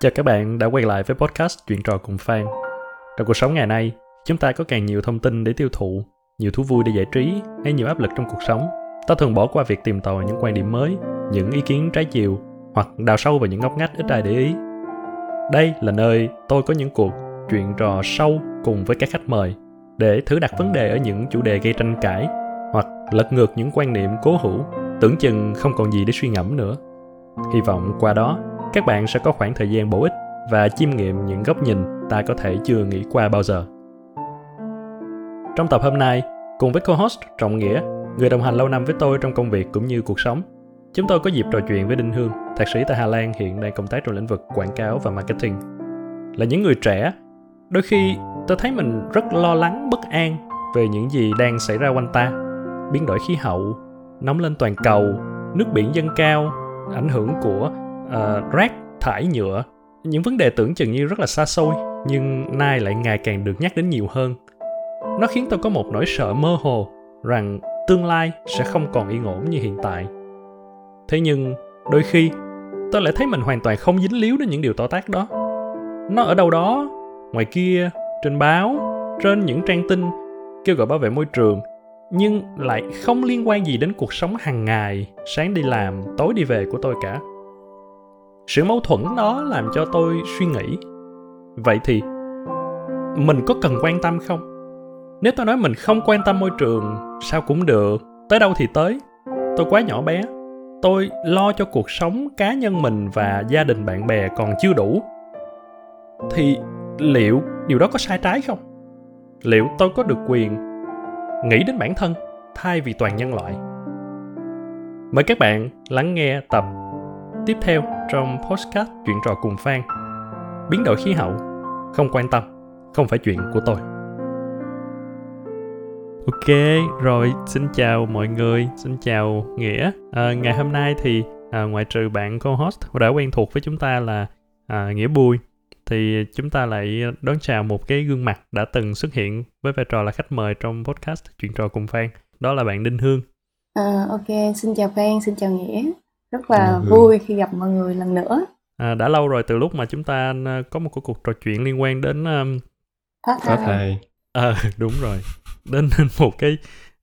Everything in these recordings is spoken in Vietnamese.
Chào các bạn đã quay lại với podcast Chuyện trò cùng Phan. Trong cuộc sống ngày nay, chúng ta có càng nhiều thông tin để tiêu thụ, nhiều thú vui để giải trí hay nhiều áp lực trong cuộc sống. Ta thường bỏ qua việc tìm tòi những quan điểm mới, những ý kiến trái chiều hoặc đào sâu vào những ngóc ngách ít ai để ý. Đây là nơi tôi có những cuộc chuyện trò sâu cùng với các khách mời để thử đặt vấn đề ở những chủ đề gây tranh cãi hoặc lật ngược những quan niệm cố hữu tưởng chừng không còn gì để suy ngẫm nữa. Hy vọng qua đó các bạn sẽ có khoảng thời gian bổ ích và chiêm nghiệm những góc nhìn ta có thể chưa nghĩ qua bao giờ. Trong tập hôm nay, cùng với co-host Trọng Nghĩa, người đồng hành lâu năm với tôi trong công việc cũng như cuộc sống, chúng tôi có dịp trò chuyện với Đinh Hương, thạc sĩ tại Hà Lan hiện đang công tác trong lĩnh vực quảng cáo và marketing. Là những người trẻ, đôi khi tôi thấy mình rất lo lắng, bất an về những gì đang xảy ra quanh ta. Biến đổi khí hậu, nóng lên toàn cầu, nước biển dâng cao, ảnh hưởng của uh, rác thải nhựa. Những vấn đề tưởng chừng như rất là xa xôi nhưng nay lại ngày càng được nhắc đến nhiều hơn. Nó khiến tôi có một nỗi sợ mơ hồ rằng tương lai sẽ không còn yên ổn như hiện tại. Thế nhưng đôi khi tôi lại thấy mình hoàn toàn không dính líu đến những điều to tác đó. Nó ở đâu đó ngoài kia trên báo trên những trang tin kêu gọi bảo vệ môi trường nhưng lại không liên quan gì đến cuộc sống hàng ngày sáng đi làm tối đi về của tôi cả sự mâu thuẫn đó làm cho tôi suy nghĩ. Vậy thì, mình có cần quan tâm không? Nếu tôi nói mình không quan tâm môi trường, sao cũng được. Tới đâu thì tới. Tôi quá nhỏ bé. Tôi lo cho cuộc sống cá nhân mình và gia đình bạn bè còn chưa đủ. Thì liệu điều đó có sai trái không? Liệu tôi có được quyền nghĩ đến bản thân thay vì toàn nhân loại? Mời các bạn lắng nghe tập tiếp theo trong postcard chuyện trò cùng Phan. Biến đổi khí hậu, không quan tâm, không phải chuyện của tôi. Ok, rồi xin chào mọi người, xin chào Nghĩa. À, ngày hôm nay thì à, ngoại trừ bạn co-host đã quen thuộc với chúng ta là à, Nghĩa Bùi, thì chúng ta lại đón chào một cái gương mặt đã từng xuất hiện với vai trò là khách mời trong podcast chuyện trò cùng Phan. Đó là bạn Đinh Hương. À, ok, xin chào Phan, xin chào Nghĩa rất là ừ. vui khi gặp mọi người lần nữa à, đã lâu rồi từ lúc mà chúng ta ờ, có một cuộc trò chuyện liên quan đến um... phát thai, thai. À, đúng rồi đến một cái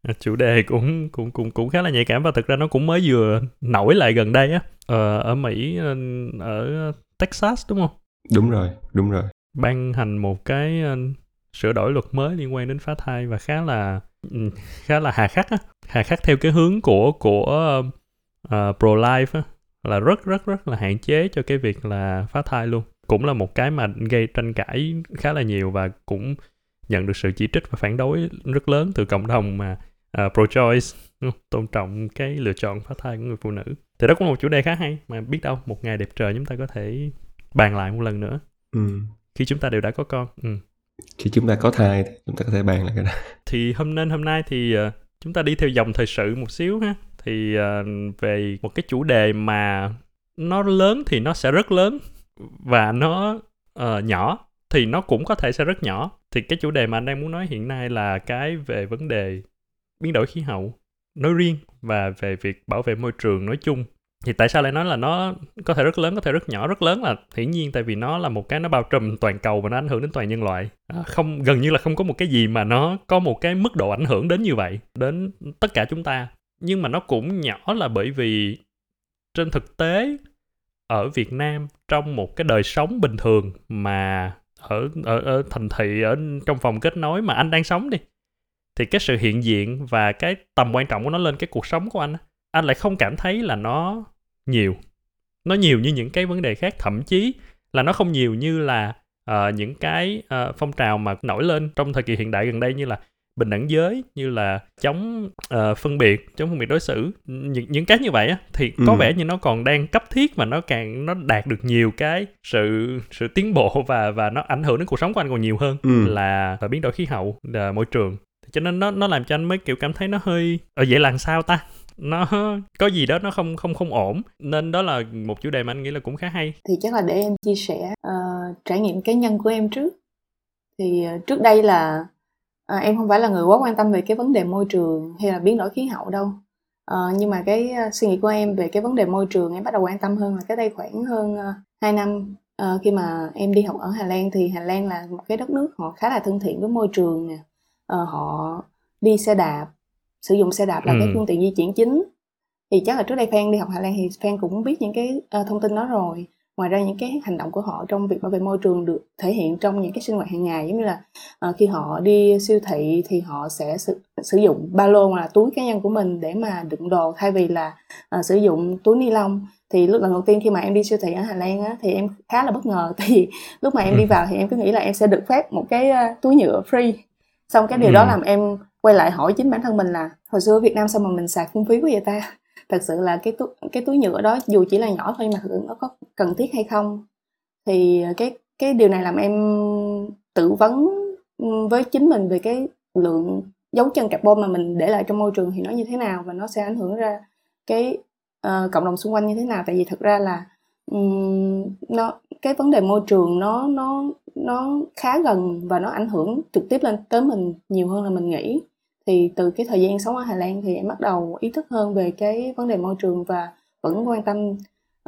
à, chủ đề cũng cũng cũng cũng khá là nhạy cảm và thực ra nó cũng mới vừa nổi lại gần đây á ờ, ở Mỹ ờ, ở Texas đúng không? Đúng rồi, đúng rồi. Ban hành một cái uh, sửa đổi luật mới liên quan đến phá thai và khá là ừ, khá là hà khắc á, hà khắc theo cái hướng của của uh, pro life á, là rất rất rất là hạn chế cho cái việc là phá thai luôn. Cũng là một cái mà gây tranh cãi khá là nhiều và cũng nhận được sự chỉ trích và phản đối rất lớn từ cộng đồng mà uh, pro choice tôn trọng cái lựa chọn phá thai của người phụ nữ. Thì đó cũng là một chủ đề khá hay mà biết đâu một ngày đẹp trời chúng ta có thể bàn lại một lần nữa. Ừ. khi chúng ta đều đã có con ừ. khi chúng ta có thai thì chúng ta có thể bàn lại cái đó. Thì hôm nên hôm nay thì uh, chúng ta đi theo dòng thời sự một xíu ha thì uh, về một cái chủ đề mà nó lớn thì nó sẽ rất lớn và nó uh, nhỏ thì nó cũng có thể sẽ rất nhỏ. Thì cái chủ đề mà anh đang muốn nói hiện nay là cái về vấn đề biến đổi khí hậu nói riêng và về việc bảo vệ môi trường nói chung. Thì tại sao lại nói là nó có thể rất lớn có thể rất nhỏ? Rất lớn là hiển nhiên tại vì nó là một cái nó bao trùm toàn cầu và nó ảnh hưởng đến toàn nhân loại. À, không gần như là không có một cái gì mà nó có một cái mức độ ảnh hưởng đến như vậy đến tất cả chúng ta nhưng mà nó cũng nhỏ là bởi vì trên thực tế ở Việt Nam trong một cái đời sống bình thường mà ở ở ở thành thị ở trong phòng kết nối mà anh đang sống đi thì cái sự hiện diện và cái tầm quan trọng của nó lên cái cuộc sống của anh anh lại không cảm thấy là nó nhiều. Nó nhiều như những cái vấn đề khác thậm chí là nó không nhiều như là uh, những cái uh, phong trào mà nổi lên trong thời kỳ hiện đại gần đây như là bình đẳng giới như là chống uh, phân biệt chống phân biệt đối xử những những cái như vậy á thì ừ. có vẻ như nó còn đang cấp thiết và nó càng nó đạt được nhiều cái sự sự tiến bộ và và nó ảnh hưởng đến cuộc sống của anh còn nhiều hơn ừ. là, là biến đổi khí hậu là môi trường. Cho nên nó nó làm cho anh mới kiểu cảm thấy nó hơi ở ờ, vậy là sao ta? Nó có gì đó nó không không không ổn. Nên đó là một chủ đề mà anh nghĩ là cũng khá hay. Thì chắc là để em chia sẻ uh, trải nghiệm cá nhân của em trước. Thì uh, trước đây là à, em không phải là người quá quan tâm về cái vấn đề môi trường hay là biến đổi khí hậu đâu. À, nhưng mà cái uh, suy nghĩ của em về cái vấn đề môi trường em bắt đầu quan tâm hơn là cái đây khoảng hơn hai năm. Uh, khi mà em đi học ở Hà Lan thì Hà Lan là một cái đất nước họ khá là thân thiện với môi trường nè. Uh, họ đi xe đạp sử dụng xe đạp là ừ. cái phương tiện di chuyển chính. Thì chắc là trước đây Phan đi học Hà Lan thì Phan cũng biết những cái uh, thông tin đó rồi ngoài ra những cái hành động của họ trong việc bảo vệ môi trường được thể hiện trong những cái sinh hoạt hàng ngày giống như là uh, khi họ đi siêu thị thì họ sẽ sử, sử dụng ba lô hoặc là túi cá nhân của mình để mà đựng đồ thay vì là uh, sử dụng túi ni lông. Thì lúc lần đầu tiên khi mà em đi siêu thị ở Hà Lan á, thì em khá là bất ngờ. Tại vì lúc mà em đi vào thì em cứ nghĩ là em sẽ được phép một cái uh, túi nhựa free. Xong cái điều ừ. đó làm em quay lại hỏi chính bản thân mình là hồi xưa ở Việt Nam sao mà mình xài phung phí quá vậy ta thật sự là cái túi cái túi nhựa đó dù chỉ là nhỏ thôi mà thực nó có cần thiết hay không thì cái cái điều này làm em tự vấn ừ, với chính mình về cái lượng dấu chân carbon mà mình để lại trong môi trường thì nó như thế nào và nó sẽ ảnh hưởng ra cái uh, cộng đồng xung quanh như thế nào. Tại vì thật ra là um, nó cái vấn đề môi trường nó nó nó khá gần và nó ảnh hưởng trực tiếp lên tới mình nhiều hơn là mình nghĩ thì từ cái thời gian sống ở Hà Lan thì em bắt đầu ý thức hơn về cái vấn đề môi trường và vẫn quan tâm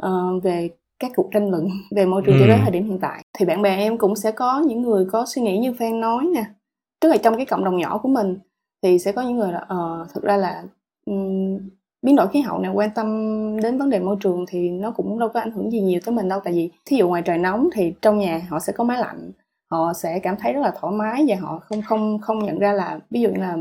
uh, về các cuộc tranh luận về môi trường ừ. cho đến thời điểm hiện tại thì bạn bè em cũng sẽ có những người có suy nghĩ như Phan nói nè tức là trong cái cộng đồng nhỏ của mình thì sẽ có những người là uh, thực ra là um, biến đổi khí hậu này quan tâm đến vấn đề môi trường thì nó cũng đâu có ảnh hưởng gì nhiều tới mình đâu tại vì thí dụ ngoài trời nóng thì trong nhà họ sẽ có máy lạnh họ sẽ cảm thấy rất là thoải mái và họ không không không nhận ra là ví dụ như là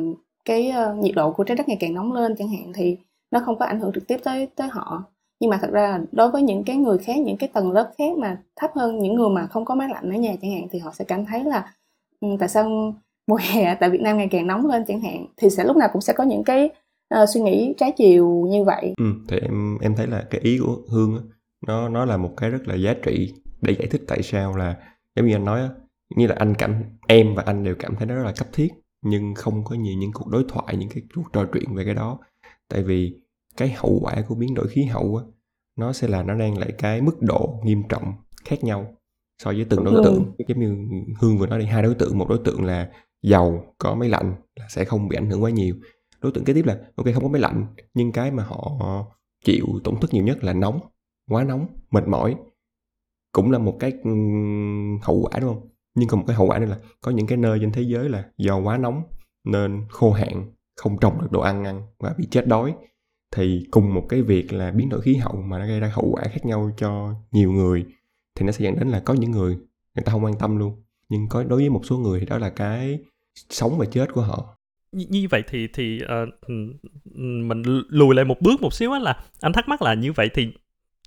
cái uh, nhiệt độ của trái đất ngày càng nóng lên chẳng hạn thì nó không có ảnh hưởng trực tiếp tới tới họ nhưng mà thật ra đối với những cái người khác những cái tầng lớp khác mà thấp hơn những người mà không có máy lạnh ở nhà chẳng hạn thì họ sẽ cảm thấy là um, tại sao mùa hè tại Việt Nam ngày càng nóng lên chẳng hạn thì sẽ lúc nào cũng sẽ có những cái uh, suy nghĩ trái chiều như vậy. Ừ, thì em em thấy là cái ý của Hương nó nó là một cái rất là giá trị để giải thích tại sao là giống như anh nói như là anh cảm em và anh đều cảm thấy nó rất là cấp thiết nhưng không có nhiều những cuộc đối thoại những cái cuộc trò chuyện về cái đó. Tại vì cái hậu quả của biến đổi khí hậu á nó sẽ là nó đang lại cái mức độ nghiêm trọng khác nhau so với từng đối tượng. giống như hương vừa nói đi hai đối tượng một đối tượng là giàu có máy lạnh là sẽ không bị ảnh hưởng quá nhiều. Đối tượng kế tiếp là ok không có máy lạnh nhưng cái mà họ chịu tổn thất nhiều nhất là nóng quá nóng mệt mỏi. Cũng là một cái hậu quả đúng không nhưng còn một cái hậu quả nữa là có những cái nơi trên thế giới là do quá nóng nên khô hạn không trồng được đồ ăn ăn và bị chết đói. Thì cùng một cái việc là biến đổi khí hậu mà nó gây ra hậu quả khác nhau cho nhiều người thì nó sẽ dẫn đến là có những người người ta không quan tâm luôn. Nhưng có đối với một số người thì đó là cái sống và chết của họ. Như vậy thì thì uh, mình lùi lại một bước một xíu á là anh thắc mắc là như vậy thì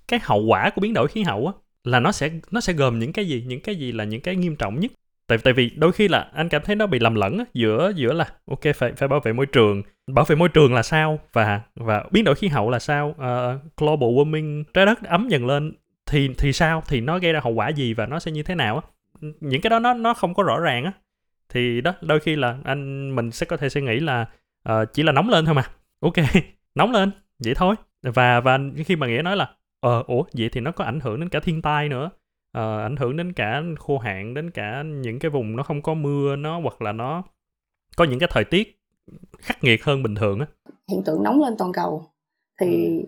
cái hậu quả của biến đổi khí hậu á là nó sẽ nó sẽ gồm những cái gì? Những cái gì là những cái nghiêm trọng nhất? Tại tại vì đôi khi là anh cảm thấy nó bị lầm lẫn á, giữa giữa là ok phải phải bảo vệ môi trường. Bảo vệ môi trường là sao? Và và biến đổi khí hậu là sao? Uh, global warming trái đất ấm dần lên thì thì sao? Thì nó gây ra hậu quả gì và nó sẽ như thế nào á? Những cái đó nó nó không có rõ ràng á. Thì đó đôi khi là anh mình sẽ có thể suy nghĩ là uh, chỉ là nóng lên thôi mà. Ok nóng lên vậy thôi. Và và khi mà nghĩa nói là ờ ủa vậy thì nó có ảnh hưởng đến cả thiên tai nữa. Ờ, ảnh hưởng đến cả khô hạn đến cả những cái vùng nó không có mưa nó hoặc là nó có những cái thời tiết khắc nghiệt hơn bình thường á. Hiện tượng nóng lên toàn cầu thì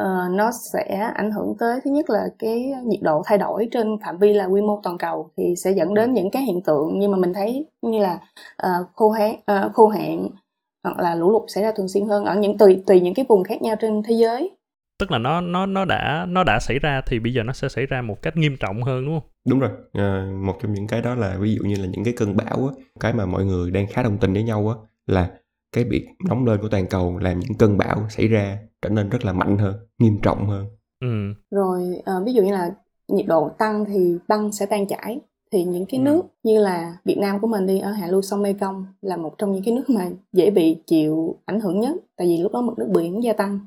uh, nó sẽ ảnh hưởng tới thứ nhất là cái nhiệt độ thay đổi trên phạm vi là quy mô toàn cầu thì sẽ dẫn đến những cái hiện tượng như mà mình thấy như là uh, khô hạn uh, khô hạn hoặc là lũ lụt xảy ra thường xuyên hơn ở những tùy tùy những cái vùng khác nhau trên thế giới tức là nó nó nó đã nó đã xảy ra thì bây giờ nó sẽ xảy ra một cách nghiêm trọng hơn đúng không? Đúng rồi. À, một trong những cái đó là ví dụ như là những cái cơn bão á cái mà mọi người đang khá đồng tình với nhau á là cái việc nóng lên của toàn cầu làm những cơn bão xảy ra trở nên rất là mạnh hơn nghiêm trọng hơn. Ừ. rồi à, ví dụ như là nhiệt độ tăng thì băng sẽ tan chảy. Thì những cái ừ. nước như là Việt Nam của mình đi ở hạ lưu sông Mekong là một trong những cái nước mà dễ bị chịu ảnh hưởng nhất. Tại vì lúc đó mực nước biển gia tăng.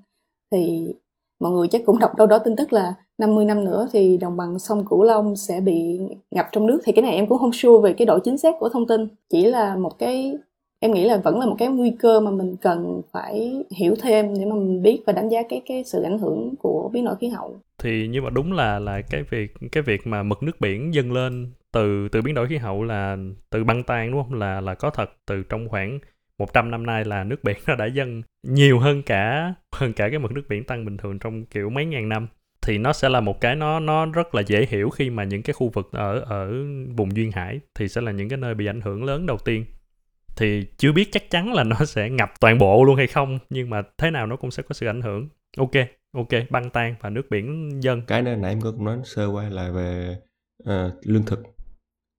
Thì mọi người chắc cũng đọc đâu đó tin tức là 50 năm nữa thì đồng bằng sông Cửu Long sẽ bị ngập trong nước. Thì cái này em cũng không sure về cái độ chính xác của thông tin. Chỉ là một cái, em nghĩ là vẫn là một cái nguy cơ mà mình cần phải hiểu thêm để mà mình biết và đánh giá cái cái sự ảnh hưởng của biến đổi khí hậu. Thì nhưng mà đúng là là cái việc cái việc mà mực nước biển dâng lên từ từ biến đổi khí hậu là, từ băng tan, đúng không? Là là có thật từ trong khoảng 100 năm nay là nước biển nó đã dâng nhiều hơn cả hơn cả cái mực nước biển tăng bình thường trong kiểu mấy ngàn năm. Thì nó sẽ là một cái nó nó rất là dễ hiểu khi mà những cái khu vực ở ở vùng duyên hải thì sẽ là những cái nơi bị ảnh hưởng lớn đầu tiên. Thì chưa biết chắc chắn là nó sẽ ngập toàn bộ luôn hay không nhưng mà thế nào nó cũng sẽ có sự ảnh hưởng. Ok ok băng tan và nước biển dâng. Cái này nãy em có cũng nói sơ qua là về uh, lương thực.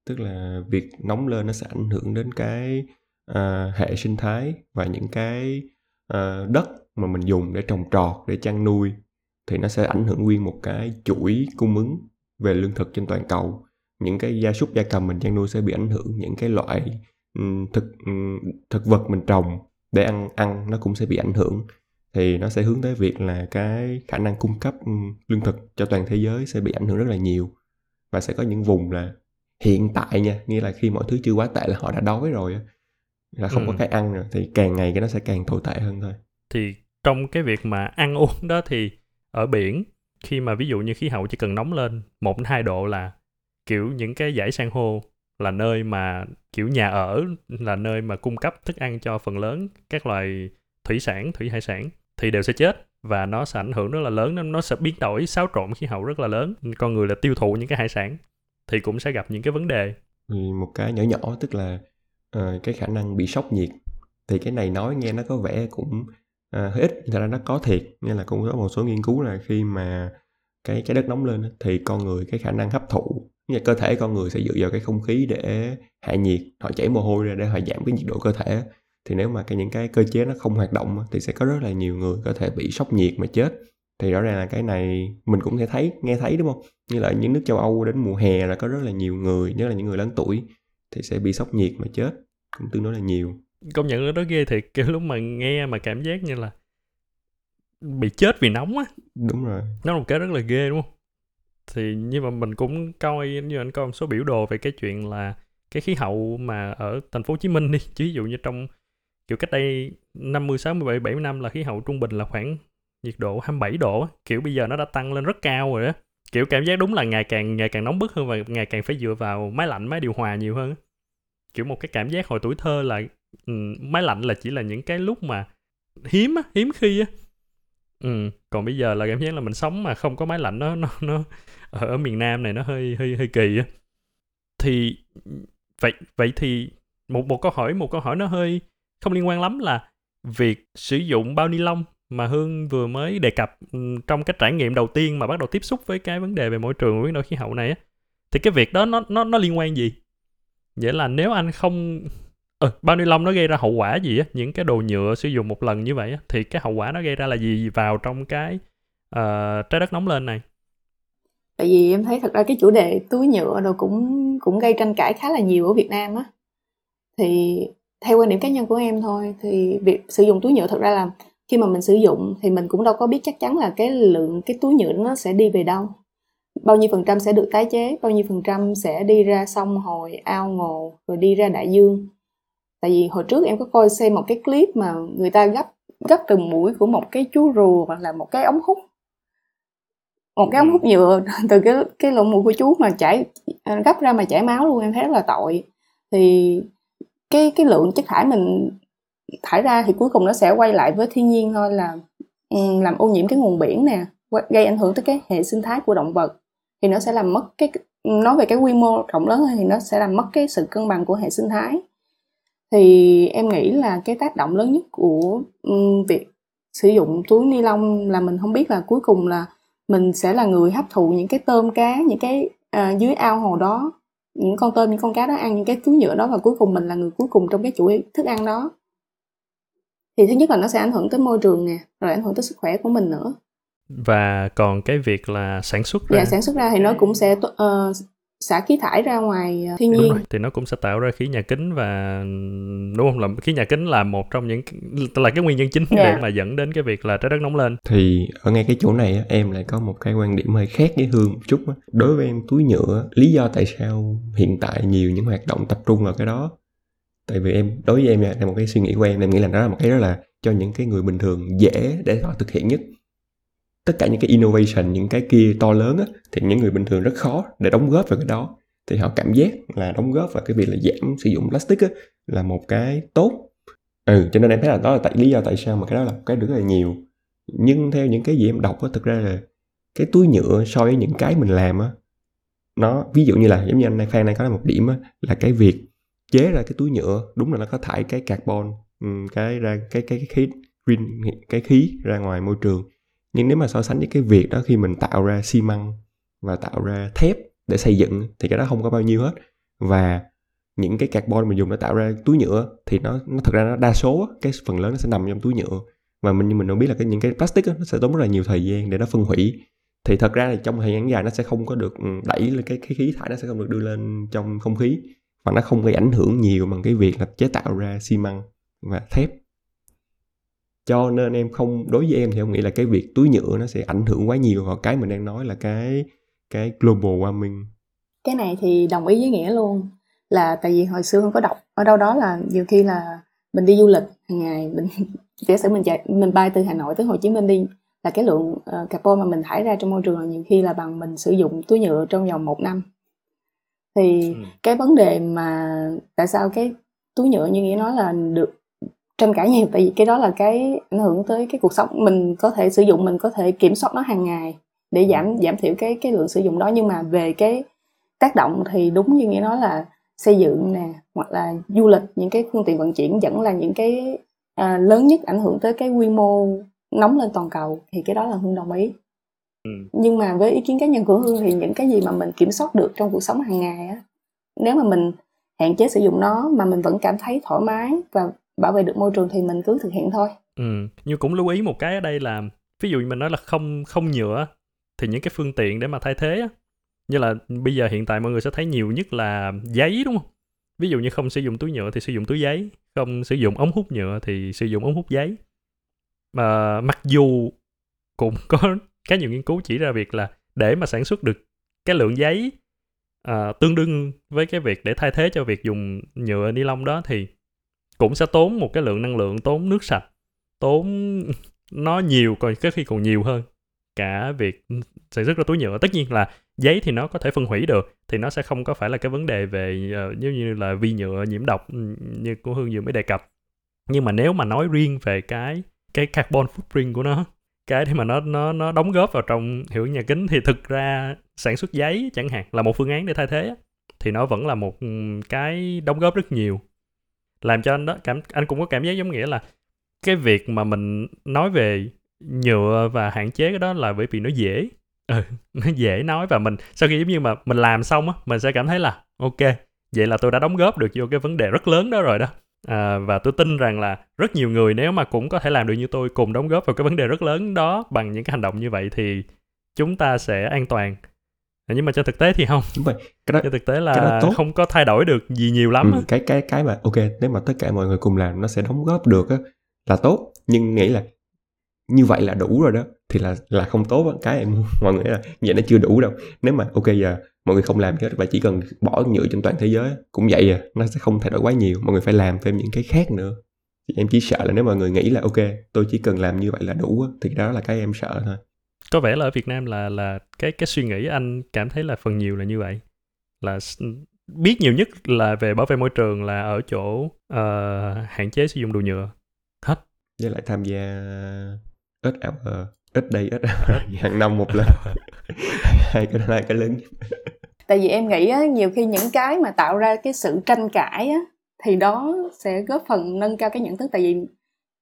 Tức là việc nóng lên nó sẽ ảnh hưởng đến cái uh, hệ sinh thái và những cái uh, đất mà mình dùng để trồng trọt để chăn nuôi thì nó sẽ ảnh hưởng nguyên một cái chuỗi cung ứng về lương thực trên toàn cầu. Những cái gia súc gia cầm mình chăn nuôi sẽ bị ảnh hưởng những cái loại ừ, thực ừ, thực vật mình trồng để ăn ăn nó cũng sẽ bị ảnh hưởng. Thì nó sẽ hướng tới việc là cái khả năng cung cấp ừ, lương thực cho toàn thế giới sẽ bị ảnh hưởng rất là nhiều. Và sẽ có những vùng là hiện tại nha nghĩa là khi mọi thứ chưa quá tệ là họ đã đói rồi là không ừ. có cái ăn rồi thì càng ngày cái nó sẽ càng tồi tệ hơn thôi. Thì trong cái việc mà ăn uống đó thì ở biển khi mà ví dụ như khí hậu chỉ cần nóng lên một hai độ là kiểu những cái dãy san hô là nơi mà kiểu nhà ở là nơi mà cung cấp thức ăn cho phần lớn các loài thủy sản thủy hải sản thì đều sẽ chết và nó sẽ ảnh hưởng rất là lớn nó sẽ biến đổi xáo trộn khí hậu rất là lớn. Con người là tiêu thụ những cái hải sản thì cũng sẽ gặp những cái vấn đề. Một cái nhỏ nhỏ tức là uh, cái khả năng bị sốc nhiệt. Thì cái này nói nghe nó có vẻ cũng uh, hơi ít thật ra nó có thiệt nên là cũng có một số nghiên cứu là khi mà cái cái đất nóng lên thì con người cái khả năng hấp thụ như cơ thể con người sẽ dựa vào cái không khí để hạ nhiệt họ chảy mồ hôi ra để họ giảm cái nhiệt độ cơ thể thì nếu mà cái những cái cơ chế nó không hoạt động thì sẽ có rất là nhiều người có thể bị sốc nhiệt mà chết. Thì rõ ràng là cái này mình cũng thể thấy nghe thấy đúng không? Như là những nước châu âu đến mùa hè là có rất là nhiều người nhất là những người lớn tuổi thì sẽ bị sốc nhiệt mà chết cũng tương đối là nhiều. Công nhận đó ghê thì kiểu lúc mà nghe mà cảm giác như là bị chết vì nóng á. Đúng rồi. Nó là một cái rất là ghê đúng không? Thì nhưng mà mình cũng coi như anh coi một số biểu đồ về cái chuyện là cái khí hậu mà ở thành phố Hồ Chí Minh đi. Chứ ví dụ như trong kiểu cách đây 50 60 70 năm là khí hậu trung bình là khoảng nhiệt độ 27 độ kiểu bây giờ nó đã tăng lên rất cao rồi á kiểu cảm giác đúng là ngày càng ngày càng nóng bức hơn và ngày càng phải dựa vào máy lạnh máy điều hòa nhiều hơn kiểu một cái cảm giác hồi tuổi thơ là um, máy lạnh là chỉ là những cái lúc mà hiếm á hiếm khi á. Ừ còn bây giờ là cảm giác là mình sống mà không có máy lạnh nó nó nó ở, ở miền nam này nó hơi hơi hơi kỳ á. Thì vậy vậy thì một một câu hỏi một câu hỏi nó hơi không liên quan lắm là việc sử dụng bao ni lông mà Hương vừa mới đề cập ừ, trong cái trải nghiệm đầu tiên mà bắt đầu tiếp xúc với cái vấn đề về môi trường và biến đổi khí hậu này á thì cái việc đó nó nó nó liên quan gì? Vậy là nếu anh không ừ, bao ni lông nó gây ra hậu quả gì á, những cái đồ nhựa sử dụng một lần như vậy á thì cái hậu quả nó gây ra là gì vào trong cái uh, trái đất nóng lên này? Tại vì em thấy thật ra cái chủ đề túi nhựa đồ cũng cũng gây tranh cãi khá là nhiều ở Việt Nam á. Thì theo quan điểm cá nhân của em thôi thì việc sử dụng túi nhựa thật ra là khi mà mình sử dụng thì mình cũng đâu có biết chắc chắn là cái lượng cái túi nhựa nó sẽ đi về đâu. Bao nhiêu phần trăm sẽ được tái chế bao nhiêu phần trăm sẽ đi ra sông hồi ao ngồ rồi đi ra đại dương. Tại vì hồi trước em có coi xem một cái clip mà người ta gấp gấp từ mũi của một cái chú rùa hoặc là một cái ống hút. Một cái ống hút nhựa từ cái cái lỗ mũi của chú mà chảy gấp ra mà chảy máu luôn em thấy rất là tội. Thì cái cái lượng chất thải mình thải ra thì cuối cùng nó sẽ quay lại với thiên nhiên thôi là ừ, làm ô nhiễm cái nguồn biển nè gây ảnh hưởng tới cái hệ sinh thái của động vật. Thì nó sẽ làm mất cái nói về cái quy mô rộng lớn hơn thì nó sẽ làm mất cái sự cân bằng của hệ sinh thái. Thì em nghĩ là cái tác động lớn nhất của um, việc sử dụng túi ni lông là mình không biết là cuối cùng là mình sẽ là người hấp thụ những cái tôm cá những cái uh, dưới ao hồ đó những con tôm những con cá đó ăn những cái túi nhựa đó và cuối cùng mình là người cuối cùng trong cái chuỗi thức ăn đó thì thứ nhất là nó sẽ ảnh hưởng tới môi trường nè rồi ảnh hưởng tới sức khỏe của mình nữa. Và còn cái việc là sản xuất ra. Dạ sản xuất ra thì nó cũng sẽ uh, xả khí thải ra ngoài ờ, thiên nhiên. thì nó cũng sẽ tạo ra khí nhà kính và đúng không? Là khí nhà kính là một trong những là cái nguyên nhân chính yeah. để dạ. mà dẫn đến cái việc là trái đất nóng lên. Thì ở ngay cái chỗ này em lại có một cái quan điểm hơi khác với hương một chút đối với em túi nhựa lý do tại sao hiện tại nhiều những hoạt động tập trung vào cái đó tại vì em đối với em là một cái suy nghĩ của em em nghĩ là nó là một cái đó là cho những cái người bình thường dễ để họ thực hiện nhất. Tất cả những cái innovation những cái kia to lớn á thì những người bình thường rất khó để đóng góp vào cái đó. Thì họ cảm giác là đóng góp vào cái việc là giảm sử dụng plastic á là một cái tốt. Ừ cho nên em thấy là đó là tại lý do tại sao mà cái đó là cái rất là nhiều. Nhưng theo những cái gì em đọc á thực ra là cái túi nhựa so với những cái mình làm á nó ví dụ như là giống như anh Phan này có là một điểm á, là cái việc chế ra cái túi nhựa đúng là nó có thải cái carbon ừ, cái ra cái cái, cái khí green cái khí ra ngoài môi trường. Nhưng nếu mà so sánh với cái việc đó khi mình tạo ra xi măng và tạo ra thép để xây dựng thì cái đó không có bao nhiêu hết. Và những cái carbon mình dùng để tạo ra túi nhựa thì nó nó thật ra nó đa số cái phần lớn nó sẽ nằm trong túi nhựa. Và mình mình cũng biết là cái những cái plastic đó, nó sẽ tốn rất là nhiều thời gian để nó phân hủy. Thì thật ra là trong thời gian dài nó sẽ không có được ừ, đẩy lên cái, cái khí thải nó sẽ không được đưa lên trong không khí và nó không gây ảnh hưởng nhiều bằng cái việc là chế tạo ra xi măng và thép. Cho nên em không đối với em thì em nghĩ là cái việc túi nhựa nó sẽ ảnh hưởng quá nhiều vào cái mình đang nói là cái cái global warming. Cái này thì đồng ý với nghĩa luôn là tại vì hồi xưa không có đọc ở đâu đó là nhiều khi là mình đi du lịch hàng ngày mình giả sử mình chạy mình bay từ hà nội tới hồ chí minh đi là cái lượng uh, carbon mà mình thải ra trong môi trường là nhiều khi là bằng mình sử dụng túi nhựa trong vòng một năm thì ừ. cái vấn đề mà tại sao cái túi nhựa như nghĩa nói là được tranh cãi nhiều tại vì cái đó là cái ảnh hưởng tới cái cuộc sống mình có thể sử dụng mình có thể kiểm soát nó hàng ngày để ừ. giảm giảm thiểu cái cái lượng sử dụng đó nhưng mà về cái tác động thì đúng như nghĩa nói là xây dựng nè hoặc là du lịch những cái phương tiện vận chuyển vẫn là những cái à, lớn nhất ảnh hưởng tới cái quy mô nóng lên toàn cầu thì cái đó là hương đồng ý ừ. nhưng mà với ý kiến cá nhân của hương thì những cái gì mà mình kiểm soát được trong cuộc sống hàng ngày á nếu mà mình hạn chế sử dụng nó mà mình vẫn cảm thấy thoải mái và bảo vệ được môi trường thì mình cứ thực hiện thôi. Ừ nhưng cũng lưu ý một cái ở đây là ví dụ mình nói là không không nhựa thì những cái phương tiện để mà thay thế á như là bây giờ hiện tại mọi người sẽ thấy nhiều nhất là giấy đúng không? Ví dụ như không sử dụng túi nhựa thì sử dụng túi giấy không sử dụng ống hút nhựa thì sử dụng ống hút giấy. Mà mặc dù cũng có khá nhiều nghiên cứu chỉ ra việc là để mà sản xuất được cái lượng giấy à, tương đương với cái việc để thay thế cho việc dùng nhựa ni lông đó thì cũng sẽ tốn một cái lượng năng lượng tốn nước sạch tốn nó nhiều còn có khi còn nhiều hơn cả việc sản xuất ra túi nhựa. Tất nhiên là giấy thì nó có thể phân hủy được thì nó sẽ không có phải là cái vấn đề về uh, như là vi nhựa nhiễm độc ừ, như của hương vừa mới đề cập. Nhưng mà nếu mà nói riêng về cái cái carbon footprint của nó cái thì mà nó nó nó đóng góp vào trong hiệu ứng nhà kính thì thực ra sản xuất giấy chẳng hạn là một phương án để thay thế thì nó vẫn là một ừ, cái đóng góp rất nhiều. Làm cho anh đó cảm anh cũng có cảm giác giống nghĩa là cái việc mà mình nói về nhựa và hạn chế cái đó là bởi vì nó dễ. Ừ, nó dễ nói và mình sau khi giống như mà mình làm xong á mình sẽ cảm thấy là ok vậy là tôi đã đóng góp được vô cái vấn đề rất lớn đó rồi đó à, và tôi tin rằng là rất nhiều người nếu mà cũng có thể làm được như tôi cùng đóng góp vào cái vấn đề rất lớn đó bằng những cái hành động như vậy thì chúng ta sẽ an toàn. Nhưng mà trên thực tế thì không. Đúng rồi. Cái đó trên thực tế là tốt. không có thay đổi được gì nhiều lắm ừ, cái cái cái mà ok nếu mà tất cả mọi người cùng làm nó sẽ đóng góp được á là tốt. Nhưng nghĩ là như vậy là đủ rồi đó thì là là không tốt đó. cái em mọi người là vậy nó chưa đủ đâu. Nếu mà ok giờ mọi người không làm hết và chỉ cần bỏ nhựa trên toàn thế giới cũng vậy à nó sẽ không thay đổi quá nhiều. Mọi người phải làm thêm những cái khác nữa. Thì em chỉ sợ là nếu mọi người nghĩ là ok tôi chỉ cần làm như vậy là đủ thì đó là cái em sợ thôi. Có vẻ là ở Việt Nam là là cái cái suy nghĩ anh cảm thấy là phần nhiều là như vậy. Là biết nhiều nhất là về bảo vệ môi trường là ở chỗ uh, hạn chế sử dụng đồ nhựa. Hết. Với lại tham gia ít ít đây ít hàng năm một lần. Hai cái hai cái lớn tại vì em nghĩ á, nhiều khi những cái mà tạo ra cái sự tranh cãi á, thì đó sẽ góp phần nâng cao cái nhận thức. Tại vì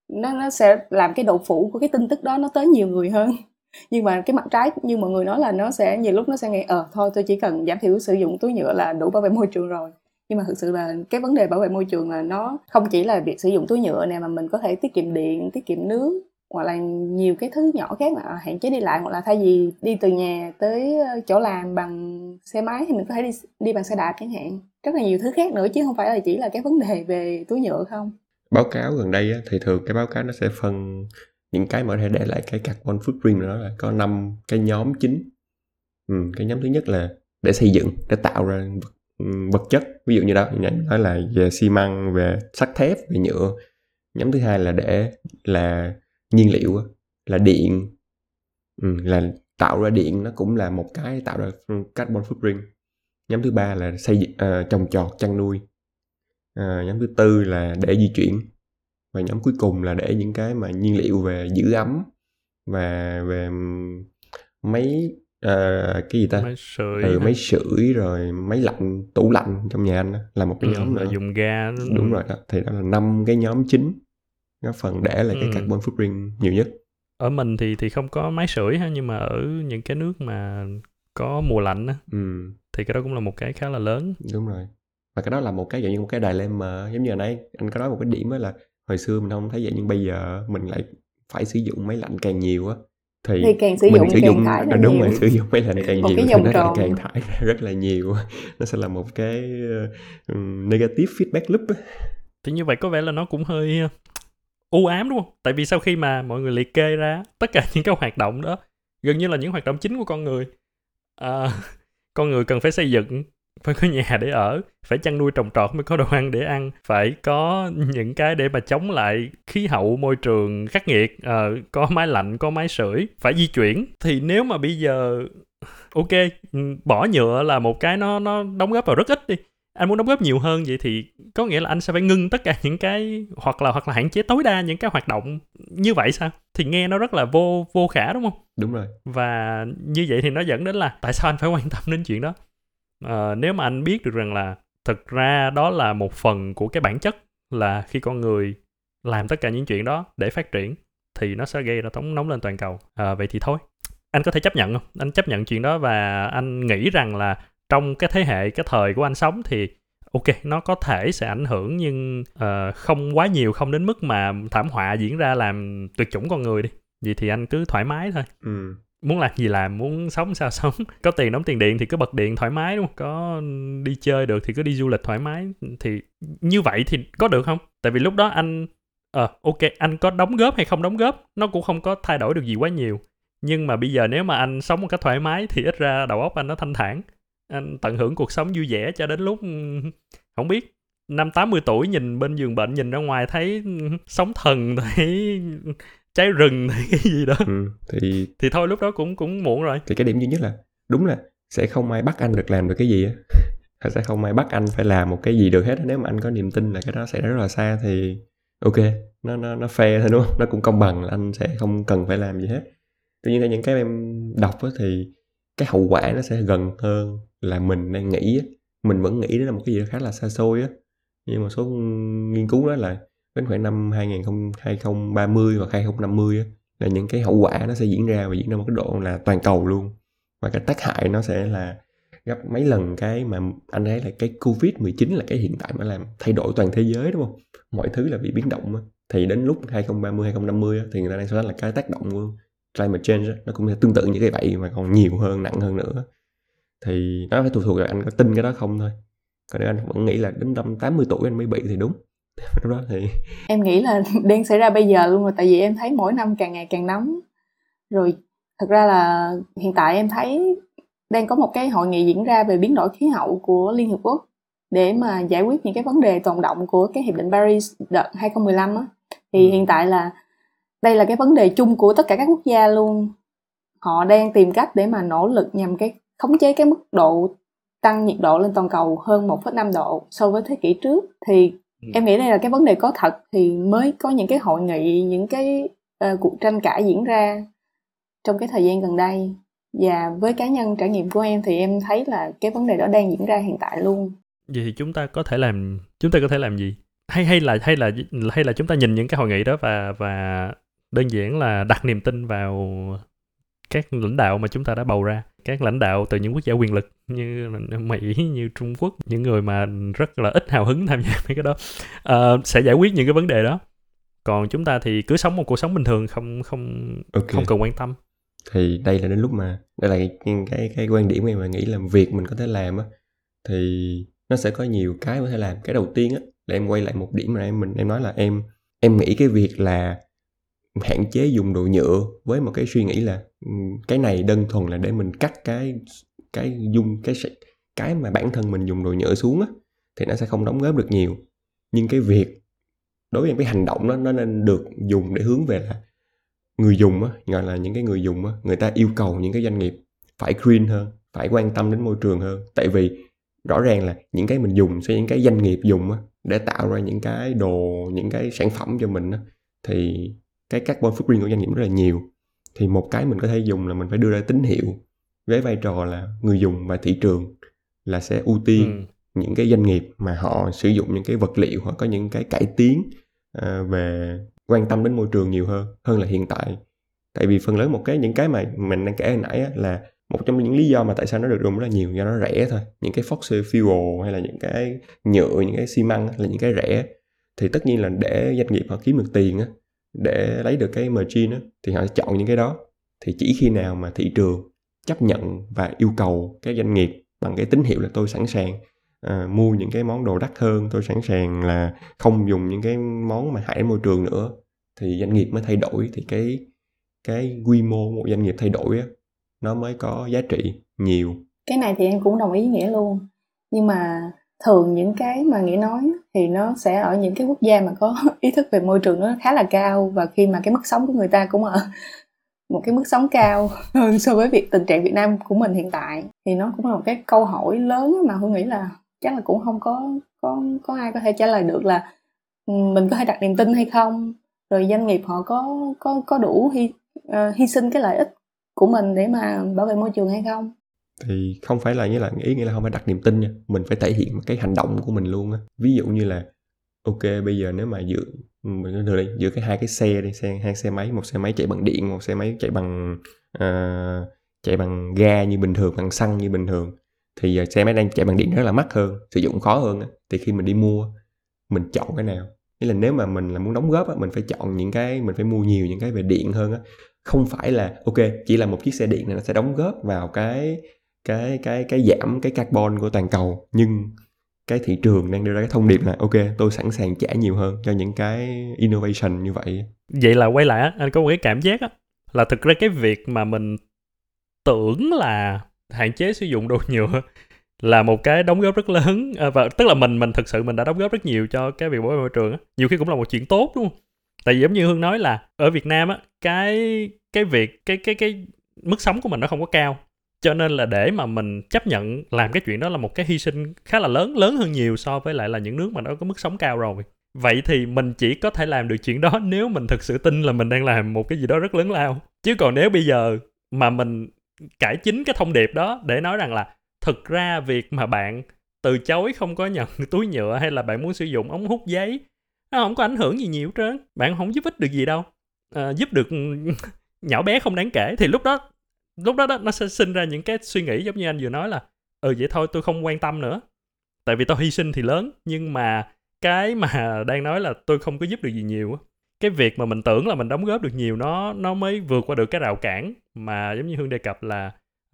nó nó sẽ làm cái độ phủ của cái tin tức đó nó tới nhiều người hơn. Nhưng mà cái mặt trái như mọi người nói là nó sẽ nhiều lúc nó sẽ nghĩ ờ thôi tôi chỉ cần giảm thiểu sử dụng túi nhựa là đủ bảo vệ môi trường rồi. Nhưng mà thực sự là cái vấn đề bảo vệ môi trường là nó không chỉ là việc sử dụng túi nhựa này mà mình có thể tiết kiệm điện tiết kiệm nước hoặc là nhiều cái thứ nhỏ khác mà à, hạn chế đi lại hoặc là thay vì đi từ nhà tới ờ, chỗ làm bằng xe máy thì mình có thể đi đi bằng xe đạp chẳng hạn. Rất là nhiều thứ khác nữa chứ không phải là chỉ là cái vấn đề về túi nhựa không. Báo cáo gần đây á, thì thường cái báo cáo nó sẽ phân những cái mà có thể để lại cái carbon footprint đó là có năm cái nhóm chính. Ừ, cái nhóm thứ nhất là để xây dựng để tạo ra vật, vật chất. Ví dụ như đó nói là về xi măng về sắt thép về nhựa. Nhóm thứ hai là để là nhiên liệu là điện. Ừ, là tạo ra điện nó cũng là một cái tạo ra carbon footprint. Nhóm thứ ba là xây uh, trồng trọt chăn nuôi. Uh, nhóm thứ tư là để di chuyển. Và nhóm cuối cùng là để những cái mà nhiên liệu về giữ ấm và về máy uh, cái gì ta? Máy sưởi ừ, máy sưởi rồi máy lạnh tủ lạnh trong nhà anh á, là một cái Ừ, nhóm nữa. dùng ga đúng rồi đó thì đó là năm cái nhóm chính nó phần để lại cái Ừ. carbon footprint nhiều nhất. Ở mình thì thì không có máy sưởi ha nhưng mà ở những cái nước mà có mùa lạnh á ừ, thì cái đó cũng là một cái khá là lớn. Đúng rồi. Và cái đó là một cái dạng như một cái dilemma giống như hồi nãy anh có nói một cái điểm đó là hồi xưa mình không thấy vậy nhưng bây giờ mình lại phải sử dụng máy lạnh càng nhiều á thì, thì càng sử mình dụng sử càng dụng thải ra đúng rồi sử dụng máy lạnh càng Một nhiều cái thì nó lại càng thải ra rất là nhiều. Nó sẽ là một cái uh, negative feedback loop thì như vậy có vẻ là nó cũng hơi u ám đúng không? Tại vì sau khi mà mọi người liệt kê ra tất cả những cái hoạt động đó gần như là những hoạt động chính của con người à, con người cần phải xây dựng phải có nhà để ở phải chăn nuôi trồng trọt mới có đồ ăn để ăn phải có những cái để mà chống lại khí hậu môi trường khắc nghiệt à, có máy lạnh có máy sưởi phải di chuyển. Thì nếu mà bây giờ ok bỏ nhựa là một cái nó nó đóng góp vào rất ít đi anh muốn đóng góp nhiều hơn vậy thì có nghĩa là anh sẽ phải ngưng tất cả những cái hoặc là hoặc là hạn chế tối đa những cái hoạt động như vậy sao? Thì nghe nó rất là vô vô khả đúng không? Đúng rồi. Và như vậy thì nó dẫn đến là tại sao anh phải quan tâm đến chuyện đó? Ờ, nếu mà anh biết được rằng là thực ra đó là một phần của cái bản chất là khi con người làm tất cả những chuyện đó để phát triển thì nó sẽ gây ra tống nóng lên toàn cầu. Ờ, vậy thì thôi. Anh có thể chấp nhận không? Anh chấp nhận chuyện đó và anh nghĩ rằng là trong cái thế hệ cái thời của anh sống thì ok nó có thể sẽ ảnh hưởng nhưng ờ, không quá nhiều không đến mức mà thảm họa diễn ra làm tuyệt chủng con người đi. Vậy thì anh cứ thoải mái thôi. Ừ. muốn làm gì làm muốn sống sao sống. Có tiền đóng tiền điện thì cứ bật điện thoải mái đúng không? Có đi chơi được thì cứ đi du lịch thoải mái. Thì như vậy thì có được không? Tại vì lúc đó anh ờ ok anh có đóng góp hay không đóng góp nó cũng không có thay đổi được gì quá nhiều. Nhưng mà bây giờ nếu mà anh sống một cách thoải mái thì ít ra đầu óc anh nó thanh thản anh tận hưởng cuộc sống vui vẻ cho đến lúc không biết năm 80 tuổi nhìn bên giường bệnh nhìn ra ngoài thấy sóng thần thấy cháy rừng thấy cái gì đó. Ừ. thì thì thôi lúc đó cũng cũng muộn rồi. thì cái điểm duy nhất là đúng là sẽ không ai bắt anh được làm được cái gì á. Sẽ không ai bắt anh phải làm một cái gì được hết nếu mà anh có niềm tin là cái đó sẽ rất là xa thì ok nó nó nó fair thôi đúng không? Nó cũng công bằng là anh sẽ không cần phải làm gì hết. Tuy nhiên theo những cái em đọc á, thì cái hậu quả nó sẽ gần hơn là mình đang nghĩ mình vẫn nghĩ đó là một cái gì đó khá là xa xôi á. Nhưng một số nghiên cứu đó là đến khoảng năm 2000, 2030 và 2050 á, là những cái hậu quả nó sẽ diễn ra và diễn ra một cái độ là toàn cầu luôn. Và cái tác hại nó sẽ là gấp mấy lần cái mà anh thấy là cái covid 19 là cái hiện tại mà làm thay đổi toàn thế giới đúng không? Mọi thứ là bị biến động á. thì đến lúc 2030 2050 á, thì người ta đang nói là cái tác động của climate change nó cũng tương tự như cái vậy mà còn nhiều hơn nặng hơn nữa. Thì nó phải thuộc thuộc vào anh có tin cái đó không thôi. Còn nếu anh vẫn nghĩ là đến năm 80 tuổi anh mới bị thì đúng. Lúc đó thì em nghĩ là đang xảy ra bây giờ luôn rồi tại vì em thấy mỗi năm càng ngày càng nóng. Rồi thật ra là hiện tại em thấy đang có một cái hội nghị diễn ra về biến đổi khí hậu của Liên Hợp Quốc để mà giải quyết những cái vấn đề tồn động của cái hiệp định Paris đợt 2015 á. Thì Ừ. hiện tại là đây là cái vấn đề chung của tất cả các quốc gia luôn. Họ đang tìm cách để mà nỗ lực nhằm cái khống chế cái mức độ tăng nhiệt độ lên toàn cầu hơn 1,5 độ so với thế kỷ trước. Thì Ừ. em nghĩ đây là cái vấn đề có thật thì mới có những cái hội nghị những cái ờ, cuộc tranh cãi diễn ra trong cái thời gian gần đây. Và với cá nhân trải nghiệm của em thì em thấy là cái vấn đề đó đang diễn ra hiện tại luôn. Vậy thì chúng ta có thể làm chúng ta có thể làm gì? Hay hay là hay là hay là chúng ta nhìn những cái hội nghị đó và và đơn giản là đặt niềm tin vào các lãnh đạo mà chúng ta đã bầu ra. Các lãnh đạo từ những quốc gia quyền lực như Mỹ như Trung Quốc những người mà rất là ít hào hứng tham gia mấy cái đó ờ, sẽ giải quyết những cái vấn đề đó. Còn chúng ta thì cứ sống một cuộc sống bình thường không không ok. không cần quan tâm. Thì đây là đến lúc mà đây là cái cái, cái quan điểm em mà nghĩ là việc mình có thể làm á thì nó sẽ có nhiều cái có thể làm. Cái đầu tiên á là em quay lại một điểm mà em mình em nói là em em nghĩ cái việc là hạn chế dùng đồ nhựa với một cái suy nghĩ là ừ, cái này đơn thuần là để mình cắt cái cái dung, cái cái mà bản thân mình dùng đồ nhựa xuống á, thì nó sẽ không đóng góp được nhiều. Nhưng cái việc, đối với cái hành động đó, nó nên được dùng để hướng về là người dùng á, gọi là những cái người dùng á, người ta yêu cầu những cái doanh nghiệp phải green hơn, phải quan tâm đến môi trường hơn. Tại vì rõ ràng là những cái mình dùng sẽ những cái doanh nghiệp dùng á, để tạo ra những cái đồ, những cái sản phẩm cho mình á, thì cái carbon footprint của doanh nghiệp rất là nhiều. Thì một cái mình có thể dùng là mình phải đưa ra tín hiệu với vai trò là người dùng và thị trường là sẽ ưu tiên ừ. những cái doanh nghiệp mà họ sử dụng những cái vật liệu hoặc có những cái cải tiến uh, về quan tâm đến môi trường nhiều hơn hơn là hiện tại. Tại vì phần lớn một cái những cái mà mình đang kể hồi nãy á, là một trong những lý do mà tại sao nó được dùng rất là nhiều do nó rẻ thôi. Những cái fossil fuel hay là những cái nhựa những cái xi măng là những cái rẻ. Thì tất nhiên là để doanh nghiệp họ kiếm được tiền á để lấy được cái margin á thì họ sẽ chọn những cái đó. Thì chỉ khi nào mà thị trường chấp nhận và yêu cầu các doanh nghiệp bằng cái tín hiệu là tôi sẵn sàng à, mua những cái món đồ đắt hơn tôi sẵn sàng là không dùng những cái món mà hại môi trường nữa thì doanh nghiệp mới thay đổi. Thì cái cái quy mô một doanh nghiệp thay đổi á nó mới có giá trị nhiều. Cái này thì em cũng đồng ý nghĩa luôn. Nhưng mà thường những cái mà nghĩa nói thì nó sẽ ở những cái quốc gia mà có ý thức về môi trường nó khá là cao và khi mà cái mức sống của người ta cũng ở một cái mức sống cao hơn so với việc tình trạng Việt Nam của mình hiện tại. Thì nó cũng là một cái câu hỏi lớn mà Hương nghĩ là chắc là cũng không có có có ai có thể trả lời được là ừ, mình có thể đặt niềm tin hay không? Rồi doanh nghiệp họ có có có đủ hy uh, hy sinh cái lợi ích của mình để mà bảo vệ môi trường hay không? Thì không phải là nghĩa là ý nghĩa là không phải đặt niềm tin nha mình phải thể hiện cái hành động của mình luôn á. Ví dụ như là ok bây giờ nếu mà giữa ừ, mình nói đi giữa cái hai cái xe đi xe hai xe máy một xe máy chạy bằng điện một xe máy chạy bằng uh, chạy bằng ga như bình thường bằng xăng như bình thường thì giờ xe máy đang chạy bằng điện rất là mắc hơn sử dụng khó hơn á. Thì khi mình đi mua mình chọn cái nào? Nghĩa là nếu mà mình là muốn đóng góp á mình phải chọn những cái mình phải mua nhiều những cái về điện hơn á. Không phải là ok chỉ là một chiếc xe điện này nó sẽ đóng góp vào cái cái cái cái giảm cái carbon của toàn cầu. Nhưng cái thị trường đang đưa ra cái thông điệp là ok tôi sẵn sàng trả nhiều hơn cho những cái innovation như vậy. Vậy là quay lại anh có một cái cảm giác á là thực ra cái việc mà mình tưởng là hạn chế sử dụng đồ nhựa là một cái đóng góp rất lớn. À, và tức là mình mình thực sự mình đã đóng góp rất nhiều cho cái việc bảo vệ môi trường á. Nhiều khi cũng là một chuyện tốt đúng không? Tại vì giống như hương nói là ở việt nam á cái cái việc cái cái cái mức sống của mình nó không có cao cho nên là để mà mình chấp nhận làm cái chuyện đó là một cái hy sinh khá là lớn lớn hơn nhiều so với lại là những nước mà nó có mức sống cao rồi. Vậy thì mình chỉ có thể làm được chuyện đó nếu mình thực sự tin là mình đang làm một cái gì đó rất lớn lao. Chứ còn nếu bây giờ mà mình cải chính cái thông điệp đó để nói rằng là thực ra việc mà bạn từ chối không có nhận túi nhựa hay là bạn muốn sử dụng ống hút giấy nó không có ảnh hưởng gì nhiều hết trơn. Bạn không giúp ích được gì đâu. À, giúp được nhỏ bé không đáng kể. Thì lúc đó lúc đó, đó nó sẽ sinh ra những cái suy nghĩ giống như anh vừa nói là ừ vậy thôi tôi không quan tâm nữa. Tại vì tôi hy sinh thì lớn nhưng mà cái mà đang nói là tôi không có giúp được gì nhiều cái việc mà mình tưởng là mình đóng góp được nhiều nó nó mới vượt qua được cái rào cản mà giống như hương đề cập là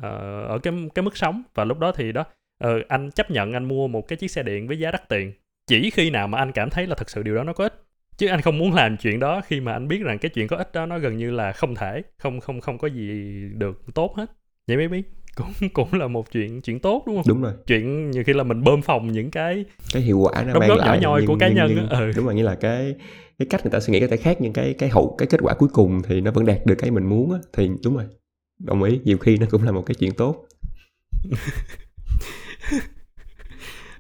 uh, ở cái cái mức sống. Và lúc đó thì đó uh, anh chấp nhận anh mua một cái chiếc xe điện với giá đắt tiền. Chỉ khi nào mà anh cảm thấy là thật sự điều đó nó có ích chứ anh không muốn làm chuyện đó khi mà anh biết rằng cái chuyện có ích đó nó gần như là không thể không không không có gì được tốt hết. Vậy mới biết cũng cũng là một chuyện chuyện tốt đúng không? Đúng rồi. Chuyện nhiều khi là mình bơm phòng những cái cái hiệu quả nó mang lại nhỏ nhoi nhưng, của cá nhân nhưng. Ừ. đúng rồi như là cái cái cách người ta suy nghĩ có thể khác nhưng cái cái hậu cái kết quả cuối cùng thì nó vẫn đạt được cái mình muốn á. Thì đúng rồi đồng ý nhiều khi nó cũng là một cái chuyện tốt.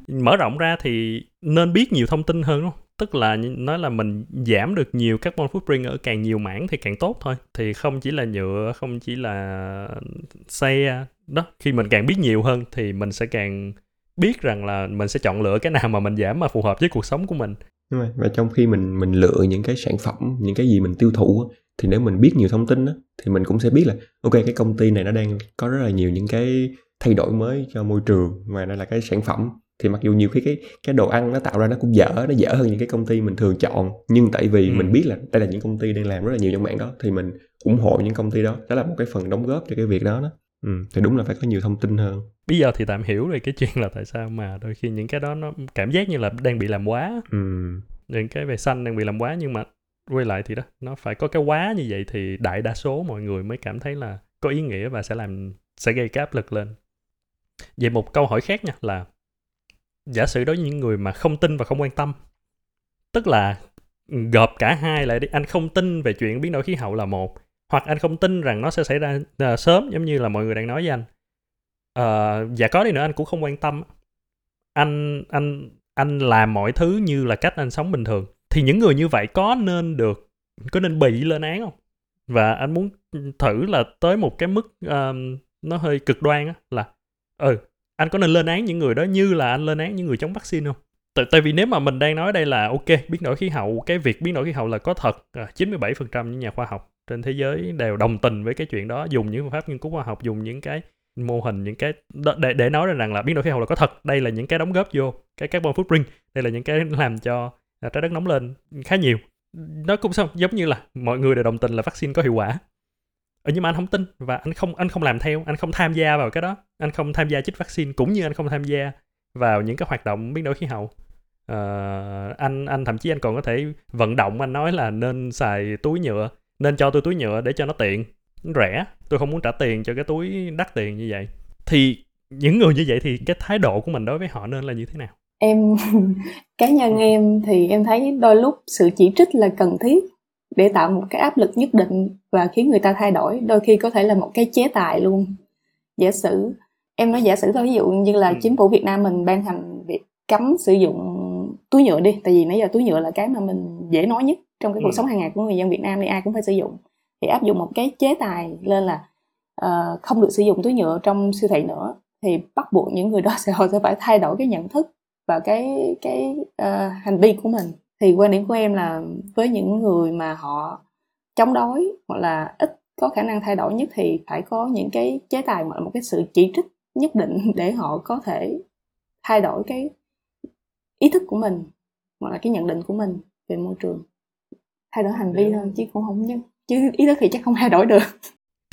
Mở rộng ra thì nên biết nhiều thông tin hơn đúng không tức là nói là mình giảm được nhiều carbon footprint ở càng nhiều mảng thì càng tốt thôi thì không chỉ là nhựa không chỉ là xe đó khi mình càng biết nhiều hơn thì mình sẽ càng biết rằng là mình sẽ chọn lựa cái nào mà mình giảm mà phù hợp với cuộc sống của mình Đúng rồi. và trong khi mình mình lựa những cái sản phẩm những cái gì mình tiêu thụ thì nếu mình biết nhiều thông tin đó, thì mình cũng sẽ biết là ok cái công ty này nó đang có rất là nhiều những cái thay đổi mới cho môi trường và đây là cái sản phẩm thì mặc dù nhiều khi cái cái đồ ăn nó tạo ra nó cũng dở nó dở hơn những cái công ty mình thường chọn. Nhưng tại vì ừ. mình biết là đây là những công ty đang làm rất là nhiều trong mảng đó thì mình ủng hộ những công ty đó. Đó là một cái phần đóng góp cho cái việc đó đó. Ừ, thì đúng là phải có nhiều thông tin hơn. Bây giờ thì tạm hiểu rồi cái chuyện là tại sao mà đôi khi những cái đó nó cảm giác như là đang bị làm quá. Ừ. những cái về xanh đang bị làm quá nhưng mà quay lại thì đó nó phải có cái quá như vậy thì đại đa số mọi người mới cảm thấy là có ý nghĩa và sẽ làm sẽ gây cái áp lực lên. Vậy một câu hỏi khác nha là giả sử đối với những người mà không tin và không quan tâm tức là gộp cả hai lại đi anh không tin về chuyện biến đổi khí hậu là một hoặc anh không tin rằng nó sẽ xảy ra uh, sớm giống như là mọi người đang nói với anh. Uh, và có đi nữa anh cũng không quan tâm. Anh anh anh làm mọi thứ như là cách anh sống bình thường. Thì những người như vậy có nên được có nên bị lên án không? Và anh muốn thử là tới một cái mức uh, nó hơi cực đoan á là ừ anh có nên lên án những người đó như là anh lên án những người chống vaccine không? Tại, tại vì nếu mà mình đang nói đây là ok biến đổi khí hậu cái việc biến đổi khí hậu là có thật à, 97% những nhà khoa học trên thế giới đều đồng tình với cái chuyện đó dùng những phương pháp nghiên cứu khoa học dùng những cái mô hình những cái để để nói rằng là biến đổi khí hậu là có thật. Đây là những cái đóng góp vô cái carbon footprint đây là những cái làm cho à, trái đất nóng lên khá nhiều. Nó cũng xong giống như là mọi người đều đồng tình là vaccine có hiệu quả ừ, nhưng mà anh không tin và anh không anh không làm theo anh không tham gia vào cái đó. Anh không tham gia chích vaccine cũng như anh không tham gia vào những cái hoạt động biến đổi khí hậu. Uh, anh anh thậm chí anh còn có thể vận động anh nói là nên xài túi nhựa nên cho tôi túi nhựa để cho nó tiện nó rẻ. Tôi không muốn trả tiền cho cái túi đắt tiền như vậy. Thì những người như vậy thì cái thái độ của mình đối với họ nên là như thế nào? Em cá nhân em thì em thấy đôi lúc sự chỉ trích là cần thiết để tạo một cái áp lực nhất định và khiến người ta thay đổi đôi khi có thể là một cái chế tài luôn giả sử em nói giả sử thôi ví dụ như là ừ. chính phủ Việt Nam mình ban hành việc cấm sử dụng túi nhựa đi tại vì nãy giờ túi nhựa là cái mà mình dễ nói nhất trong cái cuộc ừ. sống hàng ngày của người dân Việt Nam thì ai cũng phải sử dụng thì áp dụng một cái chế tài lên là uh, không được sử dụng túi nhựa trong siêu thị nữa thì bắt buộc những người đó sẽ họ sẽ phải thay đổi cái nhận thức và cái cái uh, hành vi của mình thì quan điểm của em là với những người mà họ chống đối hoặc là ít có khả năng thay đổi nhất thì phải có những cái chế tài hoặc là một cái sự chỉ trích nhất định để họ có thể thay đổi cái ý thức của mình hoặc là cái nhận định của mình về môi trường. Thay đổi hành vi thôi chứ cũng không nhưng chứ ý thức thì chắc không thay đổi được.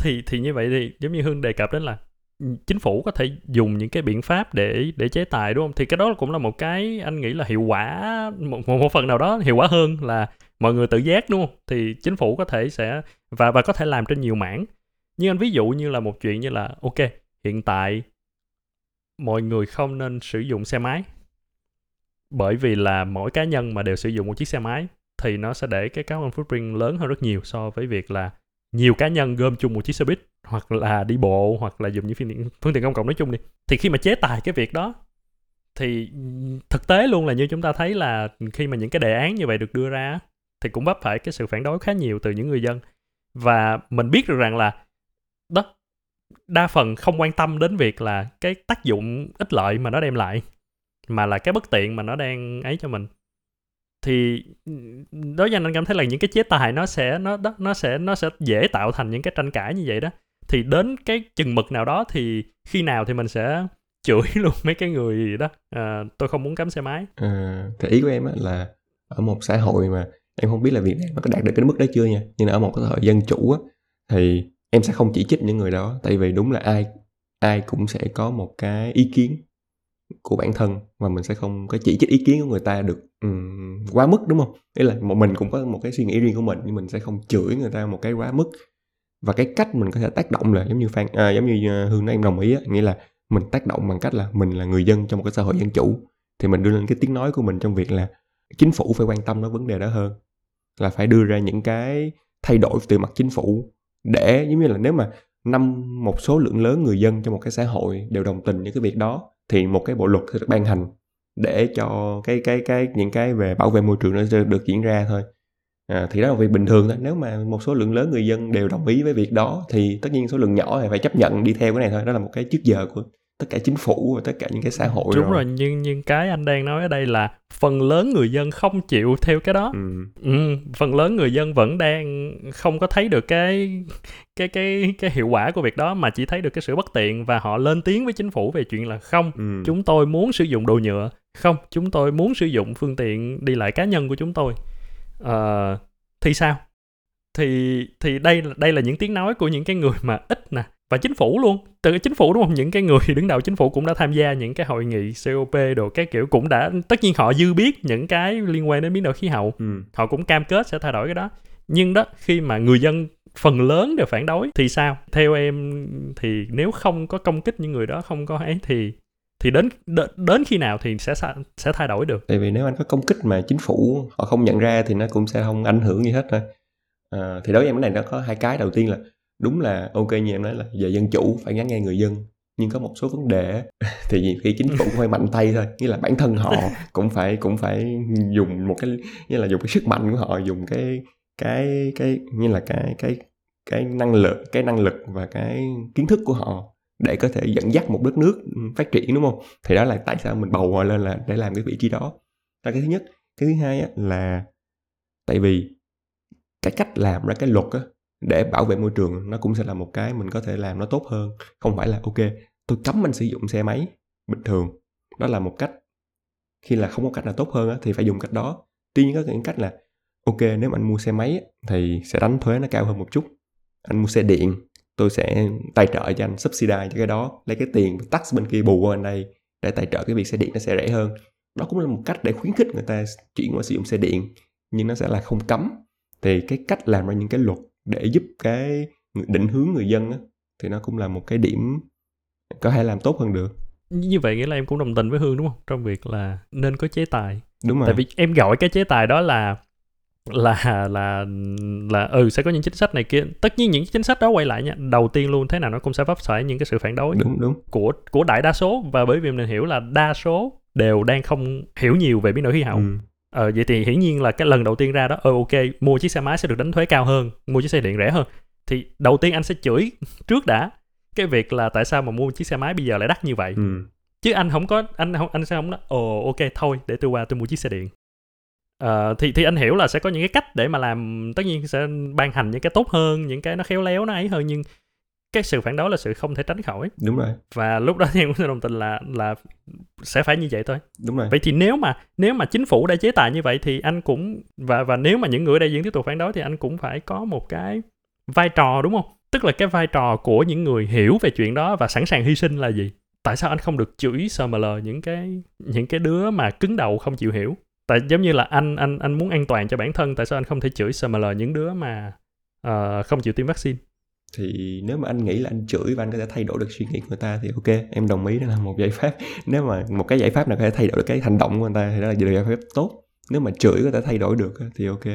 Thì thì như vậy thì giống như hương đề cập đến là chính phủ có thể dùng những cái biện pháp để để chế tài đúng không? Thì cái đó cũng là một cái anh nghĩ là hiệu quả một một, phần nào đó hiệu quả hơn là mọi người tự giác đúng không? Thì chính phủ có thể sẽ và và có thể làm trên nhiều mảng. Nhưng anh ví dụ như là một chuyện như là ok hiện tại mọi người không nên sử dụng xe máy. Bởi vì là mỗi cá nhân mà đều sử dụng một chiếc xe máy thì nó sẽ để cái carbon footprint lớn hơn rất nhiều so với việc là nhiều cá nhân gom chung một chiếc xe buýt hoặc là đi bộ, hoặc là dùng những phương tiện phương tiện công cộng nói chung đi, thì khi mà chế tài cái việc đó, thì thực tế luôn là như chúng ta thấy là khi mà những cái đề án như vậy được đưa ra thì cũng vấp phải cái sự phản đối khá nhiều từ những người dân. Và mình biết được rằng là, đó, đa phần không quan tâm đến việc là cái tác dụng ích lợi mà nó đem lại, mà là cái bất tiện mà nó đang ấy cho mình. Thì đối với anh anh cảm thấy là những cái chế tài nó sẽ, nó, đó, nó sẽ nó sẽ dễ tạo thành những cái tranh cãi như vậy đó thì đến cái chừng mực nào đó thì khi nào thì mình sẽ chửi luôn mấy cái người đó. À, tôi không muốn cấm xe máy. À, thì ý của em á là ở một xã hội mà em không biết là Việt Nam nó có đạt được cái mức đó chưa nha. Nhưng ở một cái xã hội dân chủ á thì em sẽ không chỉ trích những người đó. Tại vì đúng là ai ai cũng sẽ có một cái ý kiến của bản thân mà mình sẽ không có chỉ trích ý kiến của người ta được um, quá mức đúng không? Ý là một mình cũng có một cái suy nghĩ riêng của mình nhưng mình sẽ không chửi người ta một cái quá mức và cái cách mình có thể tác động là giống như phan à, giống như à, hương nói em đồng ý á nghĩa là mình tác động bằng cách là mình là người dân trong một cái xã hội dân chủ thì mình đưa lên cái tiếng nói của mình trong việc là chính phủ phải quan tâm đến vấn đề đó hơn. Là phải đưa ra những cái thay đổi từ mặt chính phủ để giống như là nếu mà năm một số lượng lớn người dân trong một cái xã hội đều đồng tình những cái việc đó thì một cái bộ luật sẽ được ban hành để cho cái cái cái những cái về bảo vệ môi trường nó được diễn ra thôi à, thì đó là việc bình thường thôi. Nếu mà một số lượng lớn người dân đều đồng ý với việc đó thì tất nhiên số lượng nhỏ thì phải chấp nhận đi theo cái này thôi. Đó là một cái trước giờ của tất cả chính phủ và tất cả những cái xã hội đúng rồi, rồi nhưng nhưng cái anh đang nói ở đây là phần lớn người dân không chịu theo cái đó. Ừ. Ừ, phần lớn người dân vẫn đang không có thấy được cái cái cái cái hiệu quả của việc đó mà chỉ thấy được cái sự bất tiện và họ lên tiếng với chính phủ về chuyện là không ừ. chúng tôi muốn sử dụng đồ nhựa. Không chúng tôi muốn sử dụng phương tiện đi lại cá nhân của chúng tôi à, thì sao? Thì thì đây đây là những tiếng nói của những cái người mà ít nè và chính phủ luôn. Từ chính phủ đúng không? Những cái người đứng đầu chính phủ cũng đã tham gia những cái hội nghị COP đồ cái kiểu cũng đã tất nhiên họ dư biết những cái liên quan đến biến đổi khí hậu. Ừ. họ cũng cam kết sẽ thay đổi cái đó. Nhưng đó khi mà người dân phần lớn đều phản đối thì sao? Theo em thì nếu không có công kích những người đó không có ấy thì thì đến đến khi nào thì sẽ sẽ thay đổi được? Tại vì nếu anh có công kích mà chính phủ họ không nhận ra thì nó cũng sẽ không ảnh hưởng gì hết thôi. À, thì đối với em cái này nó có hai cái. Đầu tiên là đúng là ok như em nói là về dân chủ phải ngắn nghe người dân. Nhưng có một số vấn đề thì nhiều khi chính phủ phải mạnh tay thôi. Như là bản thân họ cũng phải cũng phải dùng một cái như là dùng cái sức mạnh của họ dùng cái cái cái như là cái cái cái năng lực cái năng lực và cái kiến thức của họ để có thể dẫn dắt một đất nước phát triển đúng không? Thì đó là tại sao mình bầu họ lên là để làm cái vị trí đó. Là cái thứ nhất. Cái thứ hai á, là tại vì cái cách làm ra cái luật á, để bảo vệ môi trường nó cũng sẽ là một cái mình có thể làm nó tốt hơn. Không phải là ok tôi cấm anh sử dụng xe máy bình thường. Đó là một cách. Khi là không có cách nào tốt hơn á, thì phải dùng cách đó. Tuy nhiên có những cách là ok nếu mà anh mua xe máy thì sẽ đánh thuế nó cao hơn một chút. Anh mua xe điện tôi sẽ tài trợ cho anh subsidize cho cái đó lấy cái tiền tax bên kia bù qua anh đây để tài trợ cái việc xe điện nó sẽ rẻ hơn. Đó cũng là một cách để khuyến khích người ta chuyển qua sử dụng xe điện nhưng nó sẽ là không cấm. Thì cái cách làm ra những cái luật để giúp cái định hướng người dân á, thì nó cũng là một cái điểm có thể làm tốt hơn được. Như vậy nghĩa là em cũng đồng tình với hương đúng không? Trong việc là nên có chế tài. Đúng rồi. tại vì em gọi cái chế tài đó là là là là ừ sẽ có những chính sách này kia. Tất nhiên những chính sách đó quay lại nha. Đầu tiên luôn thế nào nó cũng sẽ vấp phải những cái sự phản đối đúng đúng. của của đại đa số. Và bởi vì mình hiểu là đa số đều đang không hiểu nhiều về biến đổi khí hậu. Ừ. ờ vậy thì hiển nhiên là cái lần đầu tiên ra đó ờ ok mua chiếc xe máy sẽ được đánh thuế cao hơn mua chiếc xe điện rẻ hơn. Thì đầu tiên anh sẽ chửi trước đã cái việc là tại sao mà mua chiếc xe máy bây giờ lại đắt như vậy. Ừ. chứ anh không có anh không anh sẽ không nói ồ ok thôi để tôi qua tôi mua chiếc xe điện Ờ, thì thì anh hiểu là sẽ có những cái cách để mà làm tất nhiên sẽ ban hành những cái tốt hơn những cái nó khéo léo nó ấy hơn nhưng cái sự phản đối là sự không thể tránh khỏi. Đúng rồi. Và lúc đó thì em cũng đồng tình là là sẽ phải như vậy thôi. Đúng rồi. Vậy thì nếu mà nếu mà chính phủ đã chế tài như vậy thì anh cũng và và nếu mà những người đây vẫn tiếp tục phản đối thì anh cũng phải có một cái vai trò đúng không? Tức là cái vai trò của những người hiểu về chuyện đó và sẵn sàng hy sinh là gì? Tại sao anh không được chửi SML những cái những cái đứa mà cứng đầu không chịu hiểu tại giống như là anh anh anh muốn an toàn cho bản thân tại sao anh không thể chửi SML những đứa mà ờ, không chịu tiêm vaccine? Thì nếu mà anh nghĩ là anh chửi và anh có thể thay đổi được suy nghĩ của người ta thì ok em đồng ý đó là một giải pháp. Nếu mà một cái giải pháp nào có thể thay đổi được cái hành động của người ta thì đó là giải pháp tốt. Nếu mà chửi có thể thay đổi được thì ok.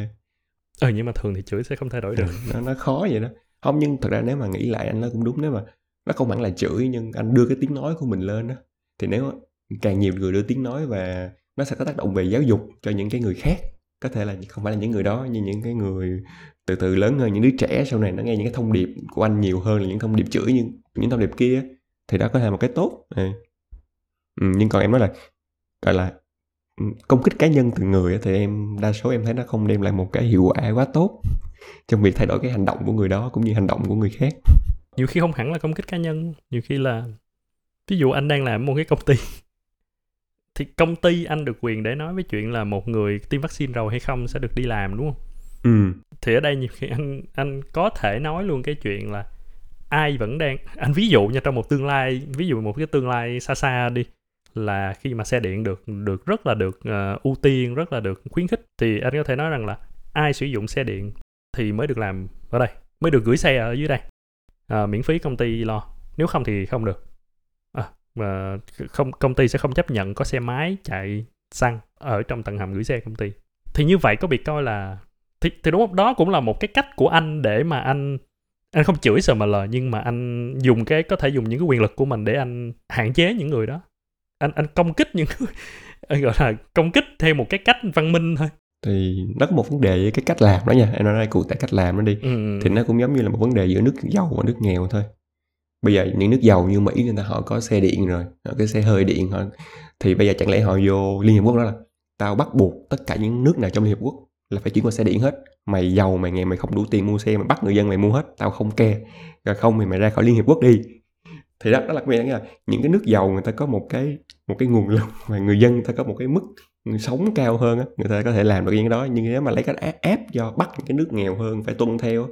Ừ nhưng mà thường thì chửi sẽ không thay đổi được. Nó, nó khó vậy đó. Không nhưng thật ra nếu mà nghĩ lại anh nói cũng đúng nếu mà nó không hẳn là chửi nhưng anh đưa cái tiếng nói của mình lên đó thì nếu càng nhiều người đưa tiếng nói và nó sẽ có tác động về giáo dục cho những cái người khác. Có thể là không phải là những người đó nhưng những cái người từ từ lớn hơn những đứa trẻ sau này nó nghe những cái thông điệp của anh nhiều hơn là những thông điệp chửi nhưng những thông điệp kia thì đó có thể là một cái tốt. Ừ. Ừ, nhưng còn em nói là gọi là ừ, công kích cá nhân từ người thì em đa số em thấy nó không đem lại một cái hiệu quả quá tốt trong việc thay đổi cái hành động của người đó cũng như hành động của người khác. Nhiều khi không hẳn là công kích cá nhân nhiều khi là ví dụ anh đang làm một cái công ty thì công ty anh được quyền để nói với chuyện là một người tiêm vaccine rồi hay không sẽ được đi làm đúng không? Ừ. Thì ở đây nhiều khi anh anh có thể nói luôn cái chuyện là ai vẫn đang anh ví dụ nha trong một tương lai ví dụ một cái tương lai xa xa đi là khi mà xe điện được được rất là được ờ, ưu tiên rất là được khuyến khích thì anh có thể nói rằng là ai sử dụng xe điện thì mới được làm ở đây mới được gửi xe ở dưới đây. Ờ, miễn phí công ty lo nếu không thì không được. à, và không công ty sẽ không chấp nhận có xe máy chạy xăng ở trong tầng hầm gửi xe công ty. Thì như vậy có bị coi là thì, thì đúng không đó cũng là một cái cách của anh để mà anh anh không chửi SML nhưng mà anh dùng cái có thể dùng những cái quyền lực của mình để anh hạn chế những người đó. Anh anh công kích những anh gọi là công kích theo một cái cách văn minh thôi. Thì nó có một vấn đề với cái cách làm đó nha em nói đây cụ thể cách làm nó đi. Ừ. thì nó cũng giống như là một vấn đề giữa nước giàu và nước nghèo thôi bây giờ những nước giàu như mỹ người ta họ có xe điện rồi họ có xe hơi điện họ thì bây giờ chẳng lẽ họ vô liên hiệp quốc đó là tao bắt buộc tất cả những nước nào trong liên hiệp quốc là phải chuyển qua xe điện hết. Mày giàu mày nghèo mày không đủ tiền mua xe mày bắt người dân mày mua hết tao không ke rồi không thì mày ra khỏi liên hiệp quốc đi. Thì đó đó là nghĩa là những cái nước giàu người ta có một cái một cái nguồn lực và người dân người ta có một cái mức sống cao hơn á người ta có thể làm được những cái đó. Nhưng nếu mà lấy cái áp, do bắt những cái nước nghèo hơn phải tuân theo á,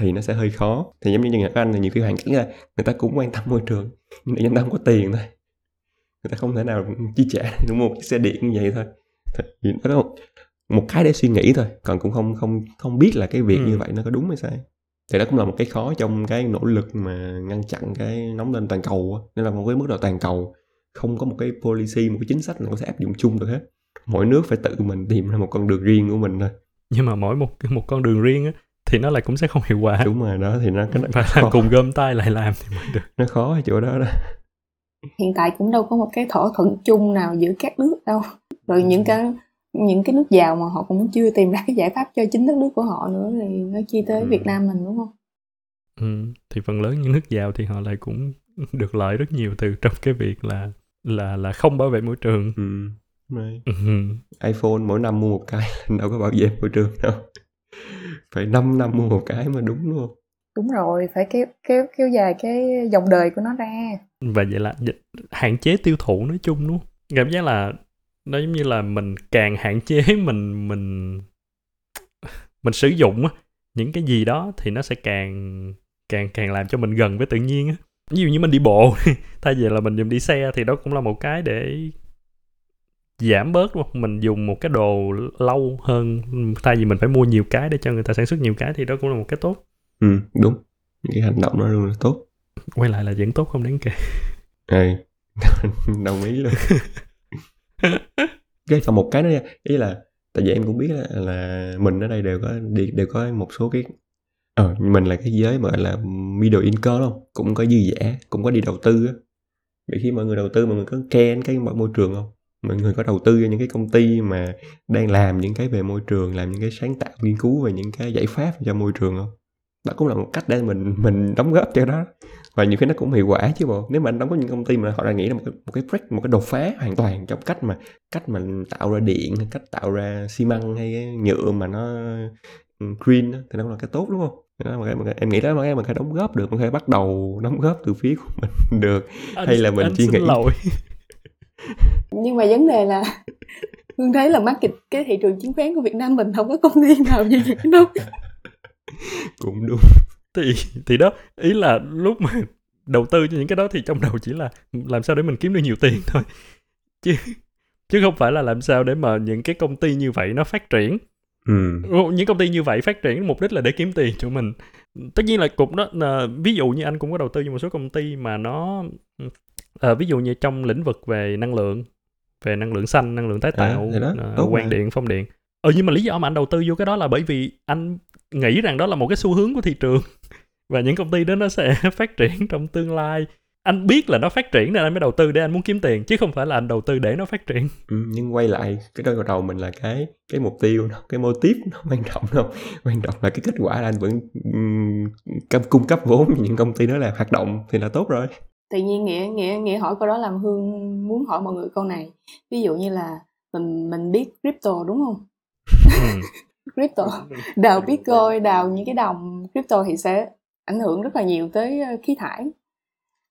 thì nó sẽ hơi khó. Thì giống như nhà các anh là nhiều khi hoàn cảnh là người ta cũng quan tâm môi trường nhưng mà người ta không có tiền thôi. Người ta không thể nào chi trả đúng một chiếc xe điện như vậy thôi. Thì nó có một, một cái để suy nghĩ thôi còn cũng không không không biết là cái việc Ừ. như vậy nó có đúng hay sai. Thì đó cũng là một cái khó trong cái nỗ lực mà ngăn chặn cái nóng lên toàn cầu á. Nên là một cái mức độ toàn cầu không có một cái policy một cái chính sách nào có thể áp dụng chung được hết. Mỗi nước phải tự mình tìm ra một con đường riêng của mình thôi. Nhưng mà mỗi một một con đường riêng á thì nó lại cũng sẽ không hiệu quả đúng rồi đó thì nó cái phải là cùng gom tay lại làm thì mới được nó khó ở chỗ đó đó hiện tại cũng đâu có một cái thỏa thuận chung nào giữa các nước đâu rồi những cái những cái nước giàu mà họ cũng chưa tìm ra cái giải pháp cho chính đất nước của họ nữa thì nói chi tới Ừ. Việt Nam mình đúng không ừ. thì phần lớn những nước giàu thì họ lại cũng được lợi rất nhiều từ trong cái việc là là là không bảo vệ môi trường ừ. Right. ừ. iPhone mỗi năm mua một cái đâu có bảo vệ môi trường đâu phải 5 năm mua một cái mà đúng luôn đúng rồi phải kéo kéo kéo dài cái dòng đời của nó ra. Và vậy là hạn chế tiêu thụ nói chung đúng không? Cảm giác là nó giống như là mình càng hạn chế mình mình mình sử dụng những cái gì đó thì nó sẽ càng càng càng làm cho mình gần với tự nhiên á. Ví dụ như mình đi bộ thay vì là mình dùng đi xe thì đó cũng là một cái để giảm bớt đúng không? mình dùng một cái đồ lâu hơn. Thay vì mình phải mua nhiều cái để cho người ta sản xuất nhiều cái thì đó cũng là một cái tốt. Ừ đúng. Cái hành động đó luôn là tốt. Quay lại là vẫn tốt không đáng kể. Ừ đồng ý luôn. Cái còn một cái nữa nha. Ý là tại vì em cũng biết là, là mình ở đây đều có đều có một số cái ờ mình là cái giới mà gọi là middle income không? Cũng có dư giả cũng có đi đầu tư á. Vì khi mọi người đầu tư mọi người có khen cái môi trường không mọi người có đầu tư cho những cái công ty mà đang làm những cái về môi trường làm những cái sáng tạo nghiên cứu về những cái giải pháp cho môi trường không? Đó cũng là một cách để mình mình đóng góp cho đó và nhiều khi nó cũng hiệu quả chứ bộ. Nếu mà anh đóng có những công ty mà họ đang nghĩ là một cái một cái break một cái đột phá hoàn toàn trong cách mà cách mình tạo ra điện cách tạo ra xi măng hay nhựa mà nó ừ, green thì nó là cái tốt đúng không? Đó mà, mà em nghĩ đó mà mình phải đóng góp được mình phải bắt đầu đóng góp từ phía của mình được. Anh, hay là mình chỉ nghĩ lỗi. nhưng mà vấn đề là hương thấy là market cái thị trường chứng khoán của việt nam mình không có công ty nào như vậy đâu cũng đúng. Thì thì đó ý là lúc mà đầu tư cho những cái đó thì trong đầu chỉ là làm sao để mình kiếm được nhiều tiền thôi. Chứ chứ không phải là làm sao để mà những cái công ty như vậy nó phát triển. Ừ. những công ty như vậy phát triển mục đích là để kiếm tiền cho mình. Tất nhiên là cục đó là, ví dụ như anh cũng có đầu tư cho một số công ty mà nó à, ví dụ như trong lĩnh vực về năng lượng về năng lượng xanh năng lượng tái tạo à, đó, uh, quang điện phong điện. Ừ nhưng mà lý do mà anh đầu tư vô cái đó là bởi vì anh nghĩ rằng đó là một cái xu hướng của thị trường và những công ty đó nó sẽ phát triển trong tương lai. Anh biết là nó phát triển nên anh mới đầu tư để anh muốn kiếm tiền chứ không phải là anh đầu tư để nó phát triển. Ừ, nhưng quay lại cái đó đầu mình là cái cái mục tiêu cái mô tiếp nó quan trọng không quan trọng là cái kết quả là anh vẫn um, cung cấp vốn những công ty đó là hoạt động thì là tốt rồi tự nhiên nghĩa nghĩa nghĩa hỏi câu đó làm hương muốn hỏi mọi người câu này. Ví dụ như là mình mình biết crypto đúng không? Ừ. crypto. Đào bitcoin đào những cái đồng crypto thì sẽ ảnh hưởng rất là nhiều tới ờ, khí thải.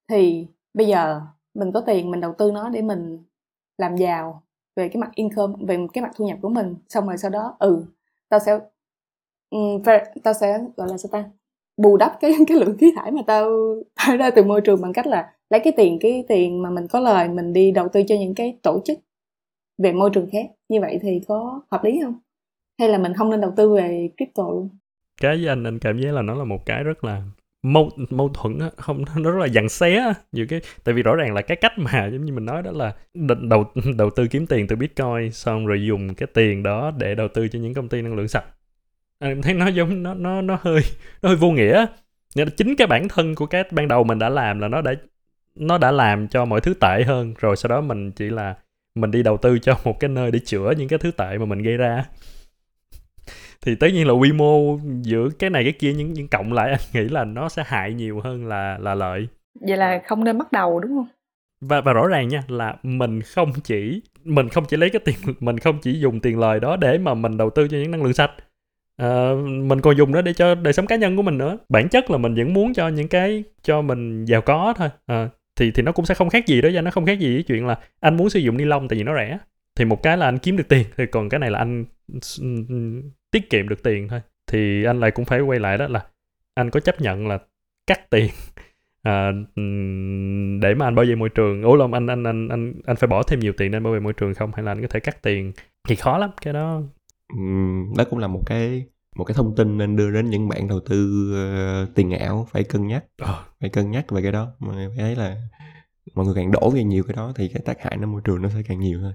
Thì bây giờ mình có tiền mình đầu tư nó để mình làm giàu về cái mặt income về cái mặt thu nhập của mình. Xong rồi sau đó ừ tao sẽ um, tao sẽ gọi là sao ta bù đắp cái cái lượng khí thải mà tao thải ra từ môi trường bằng cách là lấy cái tiền cái tiền mà mình có lời mình đi đầu tư cho những cái tổ chức về môi trường khác. Như vậy thì có hợp lý không? Hay là mình không nên đầu tư về crypto luôn? Cái với anh anh cảm giác là nó là một cái rất là mâu mâu thuẫn á, không, nó rất là dằn xé nhiều cái, tại vì rõ ràng là cái cách mà giống như mình nói đó là đầu đầu tư kiếm tiền từ bitcoin, xong rồi dùng cái tiền đó để đầu tư cho những công ty năng lượng sạch em thấy nó giống nó nó nó hơi nó hơi vô nghĩa. Nên chính cái bản thân của cái ban đầu mình đã làm là nó đã nó đã làm cho mọi thứ tệ hơn. Rồi sau đó mình chỉ là mình đi đầu tư cho một cái nơi để chữa những cái thứ tệ mà mình gây ra. Thì tất nhiên là quy mô giữa cái này cái kia những những cộng lại anh nghĩ là nó sẽ hại nhiều hơn là là lợi. Vậy là không nên bắt đầu đúng không? Và và rõ ràng nha là mình không chỉ mình không chỉ lấy cái tiền mình không chỉ dùng tiền lời đó để mà mình đầu tư cho những năng lượng sạch à, mình còn dùng nó để cho đời sống cá nhân của mình nữa. Bản chất là mình vẫn muốn cho những cái cho mình giàu có thôi. À, thì thì nó cũng sẽ không khác gì đó ra nó không khác gì với chuyện là anh muốn sử dụng ni lông tại vì nó rẻ. Thì một cái là anh kiếm được tiền thì còn cái này là anh ừ, ừ, tiết kiệm được tiền thôi. Thì anh lại cũng phải quay lại đó là anh có chấp nhận là cắt tiền. À, để mà anh bảo vệ môi trường. Ủa lòng anh anh anh anh anh phải bỏ thêm nhiều tiền để bảo vệ môi trường không? Hay là anh có thể cắt tiền? Thì khó lắm cái đó đó cũng là một cái một cái thông tin nên đưa đến những bạn đầu tư uh, tiền ảo phải cân nhắc. Ờ. phải cân nhắc về cái đó. Phải thấy là mọi người càng đổ về nhiều cái đó thì cái tác hại nó môi trường nó sẽ càng nhiều hơn.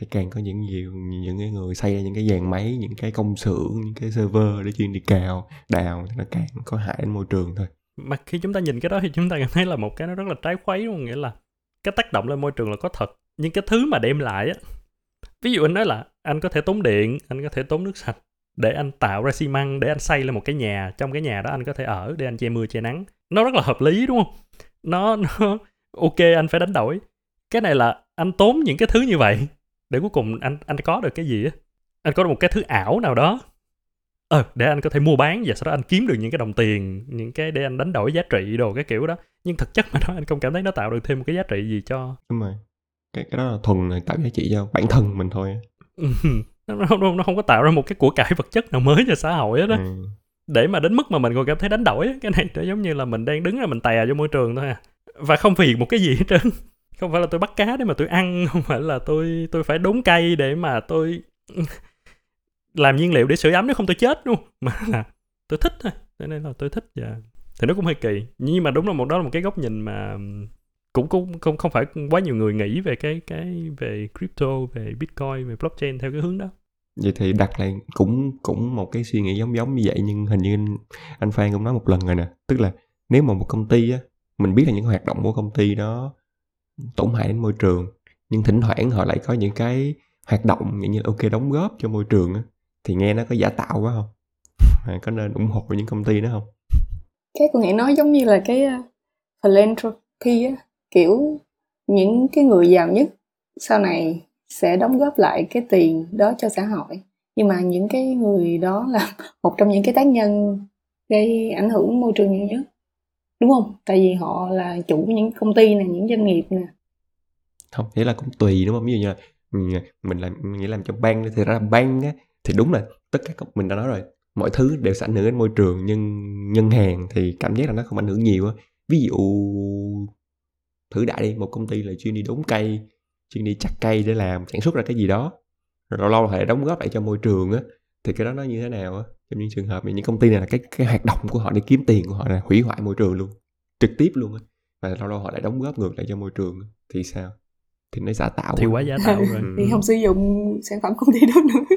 Thì càng có những nhiều những cái người xây ra những cái dàn máy những cái công xưởng những cái server để chuyên đi cào đào thì nó càng có hại đến môi trường thôi. Mà khi chúng ta nhìn cái đó thì chúng ta cảm thấy là một cái nó rất là trái khuấy luôn. Nghĩa là cái tác động lên môi trường là có thật. Nhưng cái thứ mà đem lại á ví dụ anh nói là anh có thể tốn điện, anh có thể tốn nước sạch để anh tạo ra xi măng, để anh xây lên một cái nhà. Trong cái nhà đó anh có thể ở để anh che mưa, che nắng. Nó rất là hợp lý, đúng không? Nó nó ok, anh phải đánh đổi. Cái này là anh tốn những cái thứ như vậy để cuối cùng anh anh có được cái gì á? Anh có được một cái thứ ảo nào đó. Ờ để anh có thể mua bán và sau đó anh kiếm được những cái đồng tiền, những cái để anh đánh đổi giá trị đồ cái kiểu đó. Nhưng thực chất mà nói, anh không cảm thấy nó tạo được thêm một cái giá trị gì cho đúng rồi cái cái đó là thuần là tạo giá trị cho bản thân mình thôi. Nó không, nó không có tạo ra một cái của cải vật chất nào mới cho xã hội hết đó ừ. để mà đến mức mà mình còn cảm thấy đánh đổi cái này nó giống như là mình đang đứng là mình tè cho môi trường thôi à. Và không phiền một cái gì hết trơn. Không phải là tôi bắt cá để mà tôi ăn không phải là tôi tôi phải đốn cây để mà tôi làm nhiên liệu để sưởi ấm nếu không tôi chết luôn mà là tôi thích thôi. Cho nên là tôi thích và thì nó cũng hơi kỳ. Nhưng mà đúng là một đó là một cái góc nhìn mà cũng cũng không không phải quá nhiều người nghĩ về cái cái về crypto về bitcoin về blockchain theo cái hướng đó. Vậy thì đặt lại cũng cũng một cái suy nghĩ giống giống như vậy nhưng hình như anh, anh Phan cũng nói một lần rồi nè. Tức là nếu mà một công ty á mình biết là những hoạt động của công ty đó tổn hại đến môi trường nhưng thỉnh thoảng họ lại có những cái hoạt động như ok đóng góp cho môi trường á thì nghe nó có giả tạo quá không? À, có nên ủng hộ những công ty đó không? Cái tôi nghĩ nó giống như là cái uh, philanthropy á kiểu, những cái người giàu nhất sau này sẽ đóng góp lại cái tiền đó cho xã hội. Nhưng mà những cái người đó là một trong những cái tác nhân gây ảnh hưởng môi trường nhiều nhất, đúng không? Tại vì họ là chủ những công ty này những doanh nghiệp nè. Không nghĩa là cũng tùy, đúng không? Ví dụ như là ừ, mình làm, mình nghĩ làm cho bang thì ra bang á, thì đúng là tất cả các, mình đã nói rồi, mọi thứ đều sẽ ảnh hưởng đến môi trường, nhưng ngân hàng thì cảm giác là nó không ảnh hưởng nhiều á. Ví dụ thử đại đi một công ty là chuyên đi đốn cây chuyên đi chặt cây để làm sản xuất ra cái gì đó. Rồi lâu lâu phải đóng góp lại cho môi trường á thì cái đó nó như thế nào á? Trong những trường hợp những công ty này là cái cái hoạt động của họ để kiếm tiền của họ là hủy hoại môi trường luôn trực tiếp luôn á. Và lâu lâu họ lại đóng góp ngược lại cho môi trường thì sao? Thì nó giả tạo thì quá. giả tạo rồi. Thì không sử dụng sản phẩm công ty đó nữa.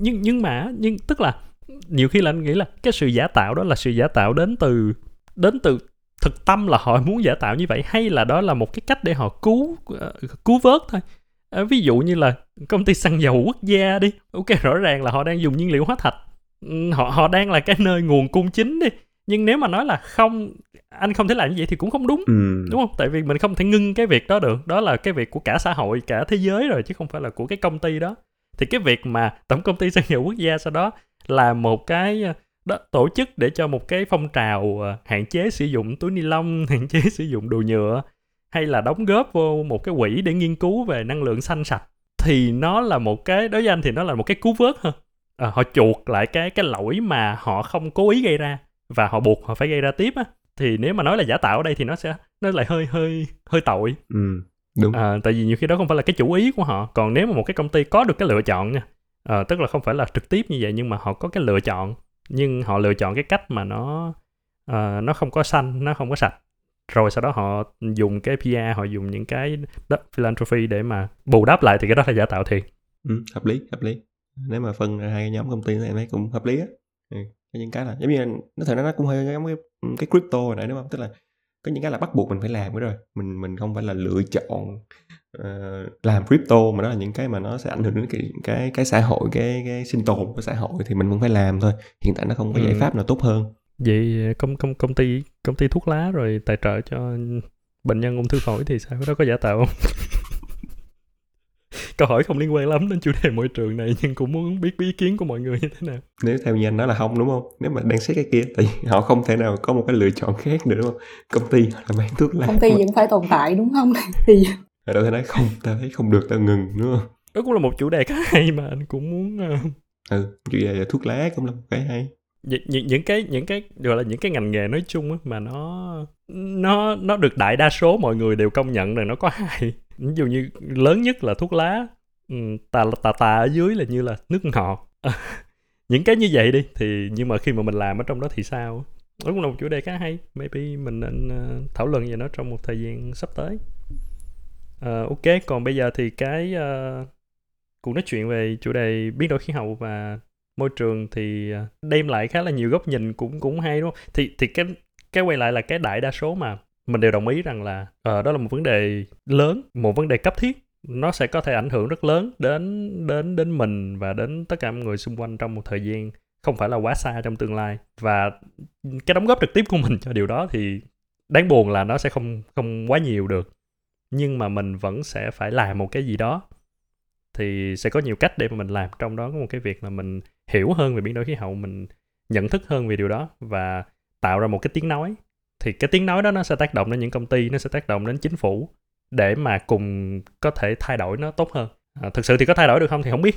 Nhưng nhưng mà nhưng tức là nhiều khi là anh nghĩ là cái sự giả tạo đó là sự giả tạo đến từ đến từ thực tâm là họ muốn giả tạo như vậy hay là đó là một cái cách để họ cứu uh, cứu vớt thôi? À, ví dụ như là công ty xăng dầu quốc gia đi. Ok rõ ràng là họ đang dùng nhiên liệu hóa thạch. Ừ, họ họ đang là cái nơi nguồn cung chính đi. Nhưng nếu mà nói là không anh không thể làm như vậy thì cũng không đúng ừ. đúng không? Tại vì mình không thể ngưng cái việc đó được. Đó là cái việc của cả xã hội cả thế giới rồi chứ không phải là của cái công ty đó. Thì cái việc mà tổng công ty xăng dầu quốc gia sau đó làm một cái đó, tổ chức để cho một cái phong trào ờ, hạn chế sử dụng túi ni lông hạn chế sử dụng đồ nhựa hay là đóng góp vô một cái quỹ để nghiên cứu về năng lượng xanh sạch thì nó là một cái đối với anh thì nó là một cái cứu vớt hơn à, họ chuộc lại cái cái lỗi mà họ không cố ý gây ra và họ buộc họ phải gây ra tiếp á. Thì nếu mà nói là giả tạo ở đây thì nó sẽ nó lại hơi hơi hơi tội. Ừ, đúng. À, tại vì nhiều khi đó không phải là cái chủ ý của họ. Còn nếu mà một cái công ty có được cái lựa chọn nha à, tức là không phải là trực tiếp như vậy nhưng mà họ có cái lựa chọn nhưng họ lựa chọn cái cách mà nó uh, nó không có xanh nó không có sạch. Rồi sau đó họ dùng cái PR họ dùng những cái đất philanthropy để mà bù đắp lại thì cái đó là giả tạo thiệt. Ừ, hợp lý hợp lý. Nếu mà phân hai nhóm công ty này thấy cũng hợp lý á. Ừ. những cái là giống như nó thật ra nó cũng hơi giống cái cái crypto này đúng không? Tức là có những cái là bắt buộc mình phải làm cái rồi. Mình mình không phải là lựa chọn uh, làm crypto mà đó là những cái mà nó sẽ ảnh hưởng đến cái cái cái xã hội cái cái sinh tồn của xã hội thì mình cũng phải làm thôi. Hiện tại nó không có giải ừ. pháp nào tốt hơn. Vậy công công công ty công ty thuốc lá rồi tài trợ cho bệnh nhân ung thư phổi thì sao? Đó có giả tạo không câu hỏi không liên quan lắm đến chủ đề môi trường này nhưng cũng muốn biết ý kiến của mọi người như thế nào. Nếu theo như anh nói là không đúng không? Nếu mà đang xét cái kia thì họ không thể nào có một cái lựa chọn khác nữa đúng không? Công ty là bán thuốc lá. Công ty vẫn phải tồn tại đúng không? Thì ở đâu thể nói không ta thấy không được ta ngừng đúng không? Đó cũng là một chủ đề khá hay mà anh cũng muốn uh... ừ chủ đề là thuốc lá cũng là một cái hay những những cái những cái gọi là những cái ngành nghề nói chung á mà nó nó nó được đại đa số mọi người đều công nhận rằng nó có hại. Ví dụ như lớn nhất là thuốc lá tà tà tà ở dưới là như là nước ngọt. Những cái như vậy đi thì nhưng mà khi mà mình làm ở trong đó thì sao? Đó cũng là một chủ đề khá hay. Maybe mình nên ờ, thảo luận về nó trong một thời gian sắp tới. Uh, ok còn bây giờ thì cái uh, cuộc nói chuyện về chủ đề biến đổi khí hậu và môi trường thì à, đem lại khá là nhiều góc nhìn cũng cũng hay đúng không? Thì thì cái cái quay lại là cái đại đa số mà mình đều đồng ý rằng là uh, đó là một vấn đề lớn một vấn đề cấp thiết. Nó sẽ có thể ảnh hưởng rất lớn đến đến đến mình và đến tất cả mọi người xung quanh trong một thời gian không phải là quá xa trong tương lai. Và cái đóng góp trực tiếp của mình cho điều đó thì đáng buồn là nó sẽ không không quá nhiều được. Nhưng mà mình vẫn sẽ phải làm một cái gì đó. Thì sẽ có nhiều cách để mà mình làm. Trong đó có một cái việc là mình hiểu hơn về biến đổi khí hậu mình nhận thức hơn về điều đó và tạo ra một cái tiếng nói. Thì cái tiếng nói đó nó sẽ tác động đến những công ty nó sẽ tác động đến chính phủ để mà cùng có thể thay đổi nó tốt hơn. À, thực sự thì có thay đổi được không thì không biết.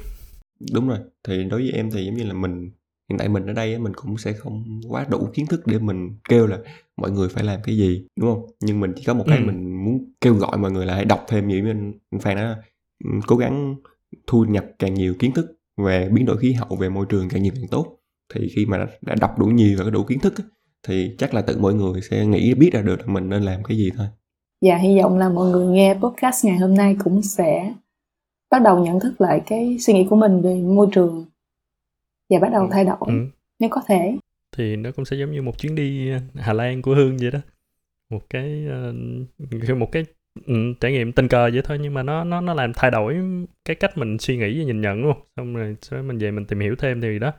Đúng rồi. Thì đối với em thì giống như là mình hiện tại mình ở đây mình cũng sẽ không quá đủ kiến thức để mình kêu là mọi người phải làm cái gì đúng không? Nhưng mình chỉ có một cái ừ. mình muốn kêu gọi mọi người là hãy đọc thêm như anh phan nói cố gắng thu nhập càng nhiều kiến thức về biến đổi khí hậu về môi trường càng nhiều càng tốt thì khi mà đã đọc đủ nhiều và có đủ kiến thức thì chắc là tự mọi người sẽ nghĩ biết ra được là mình nên làm cái gì thôi dạ hy vọng là mọi người nghe podcast ngày hôm nay cũng sẽ bắt đầu nhận thức lại cái suy nghĩ của mình về môi trường và bắt đầu ừ. thay đổi ừ. nếu có thể thì nó cũng sẽ giống như một chuyến đi Hà Lan của Hương vậy đó một cái uh, một cái ừ, trải nghiệm tình cờ vậy thôi nhưng mà nó nó nó làm thay đổi cái cách mình suy nghĩ và nhìn nhận luôn xong rồi sau mình về mình tìm hiểu thêm thì đó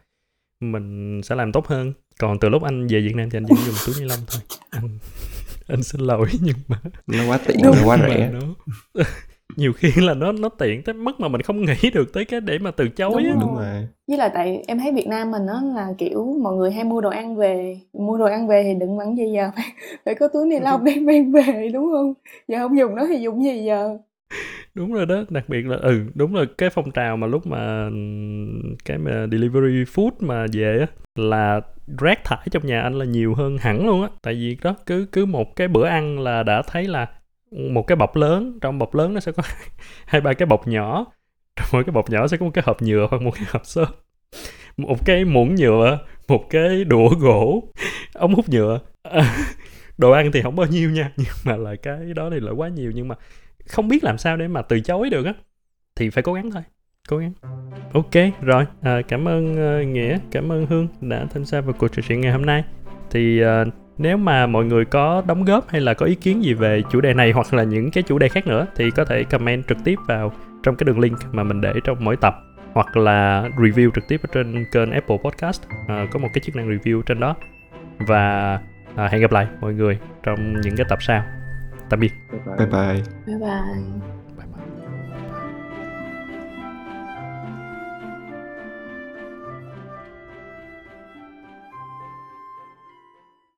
mình sẽ làm tốt hơn. Còn từ lúc anh về Việt Nam thì anh chỉ dùng túi ni lông thôi. Anh anh xin lỗi nhưng mà nó quá tiện nó quá rẻ nhiều khi là nó nó tiện tới mức mà mình không nghĩ được tới cái để mà từ chối đúng, đúng rồi. Với là tại em thấy Việt Nam mình nó là kiểu mọi người hay mua đồ ăn về mua đồ ăn về thì đừng bằng gì giờ phải, phải có túi ni lông để mang về đúng không? Giờ không dùng nó thì dùng gì giờ? Đúng rồi đó đặc biệt là ừ đúng là cái phong trào mà lúc mà cái mà delivery food mà về á là rác thải trong nhà anh là nhiều hơn hẳn luôn á. Tại vì đó cứ cứ một cái bữa ăn là đã thấy là một cái bọc lớn trong bọc lớn nó sẽ có hai ba cái bọc nhỏ. Trong mỗi cái bọc nhỏ sẽ có một cái hộp nhựa hoặc một cái hộp xốp. Một cái muỗng nhựa một cái đũa gỗ ống hút nhựa. Đồ ăn thì không bao nhiêu nha nhưng mà là cái đó thì lại quá nhiều. Nhưng mà không biết làm sao để mà từ chối được á thì phải cố gắng thôi cố gắng. Ok rồi à, cảm ơn uh, nghĩa cảm ơn hương đã tham gia vào cuộc trò chuyện ngày hôm nay. Thì uh, nếu mà mọi người có đóng góp hay là có ý kiến gì về chủ đề này hoặc là những cái chủ đề khác nữa thì có thể comment trực tiếp vào trong cái đường link mà mình để trong mỗi tập hoặc là review trực tiếp ở trên kênh Apple Podcast. À, có một cái chức năng review trên đó. Và à, hẹn gặp lại mọi người trong những cái tập sau. Tạm biệt. Bye bye. Bye bye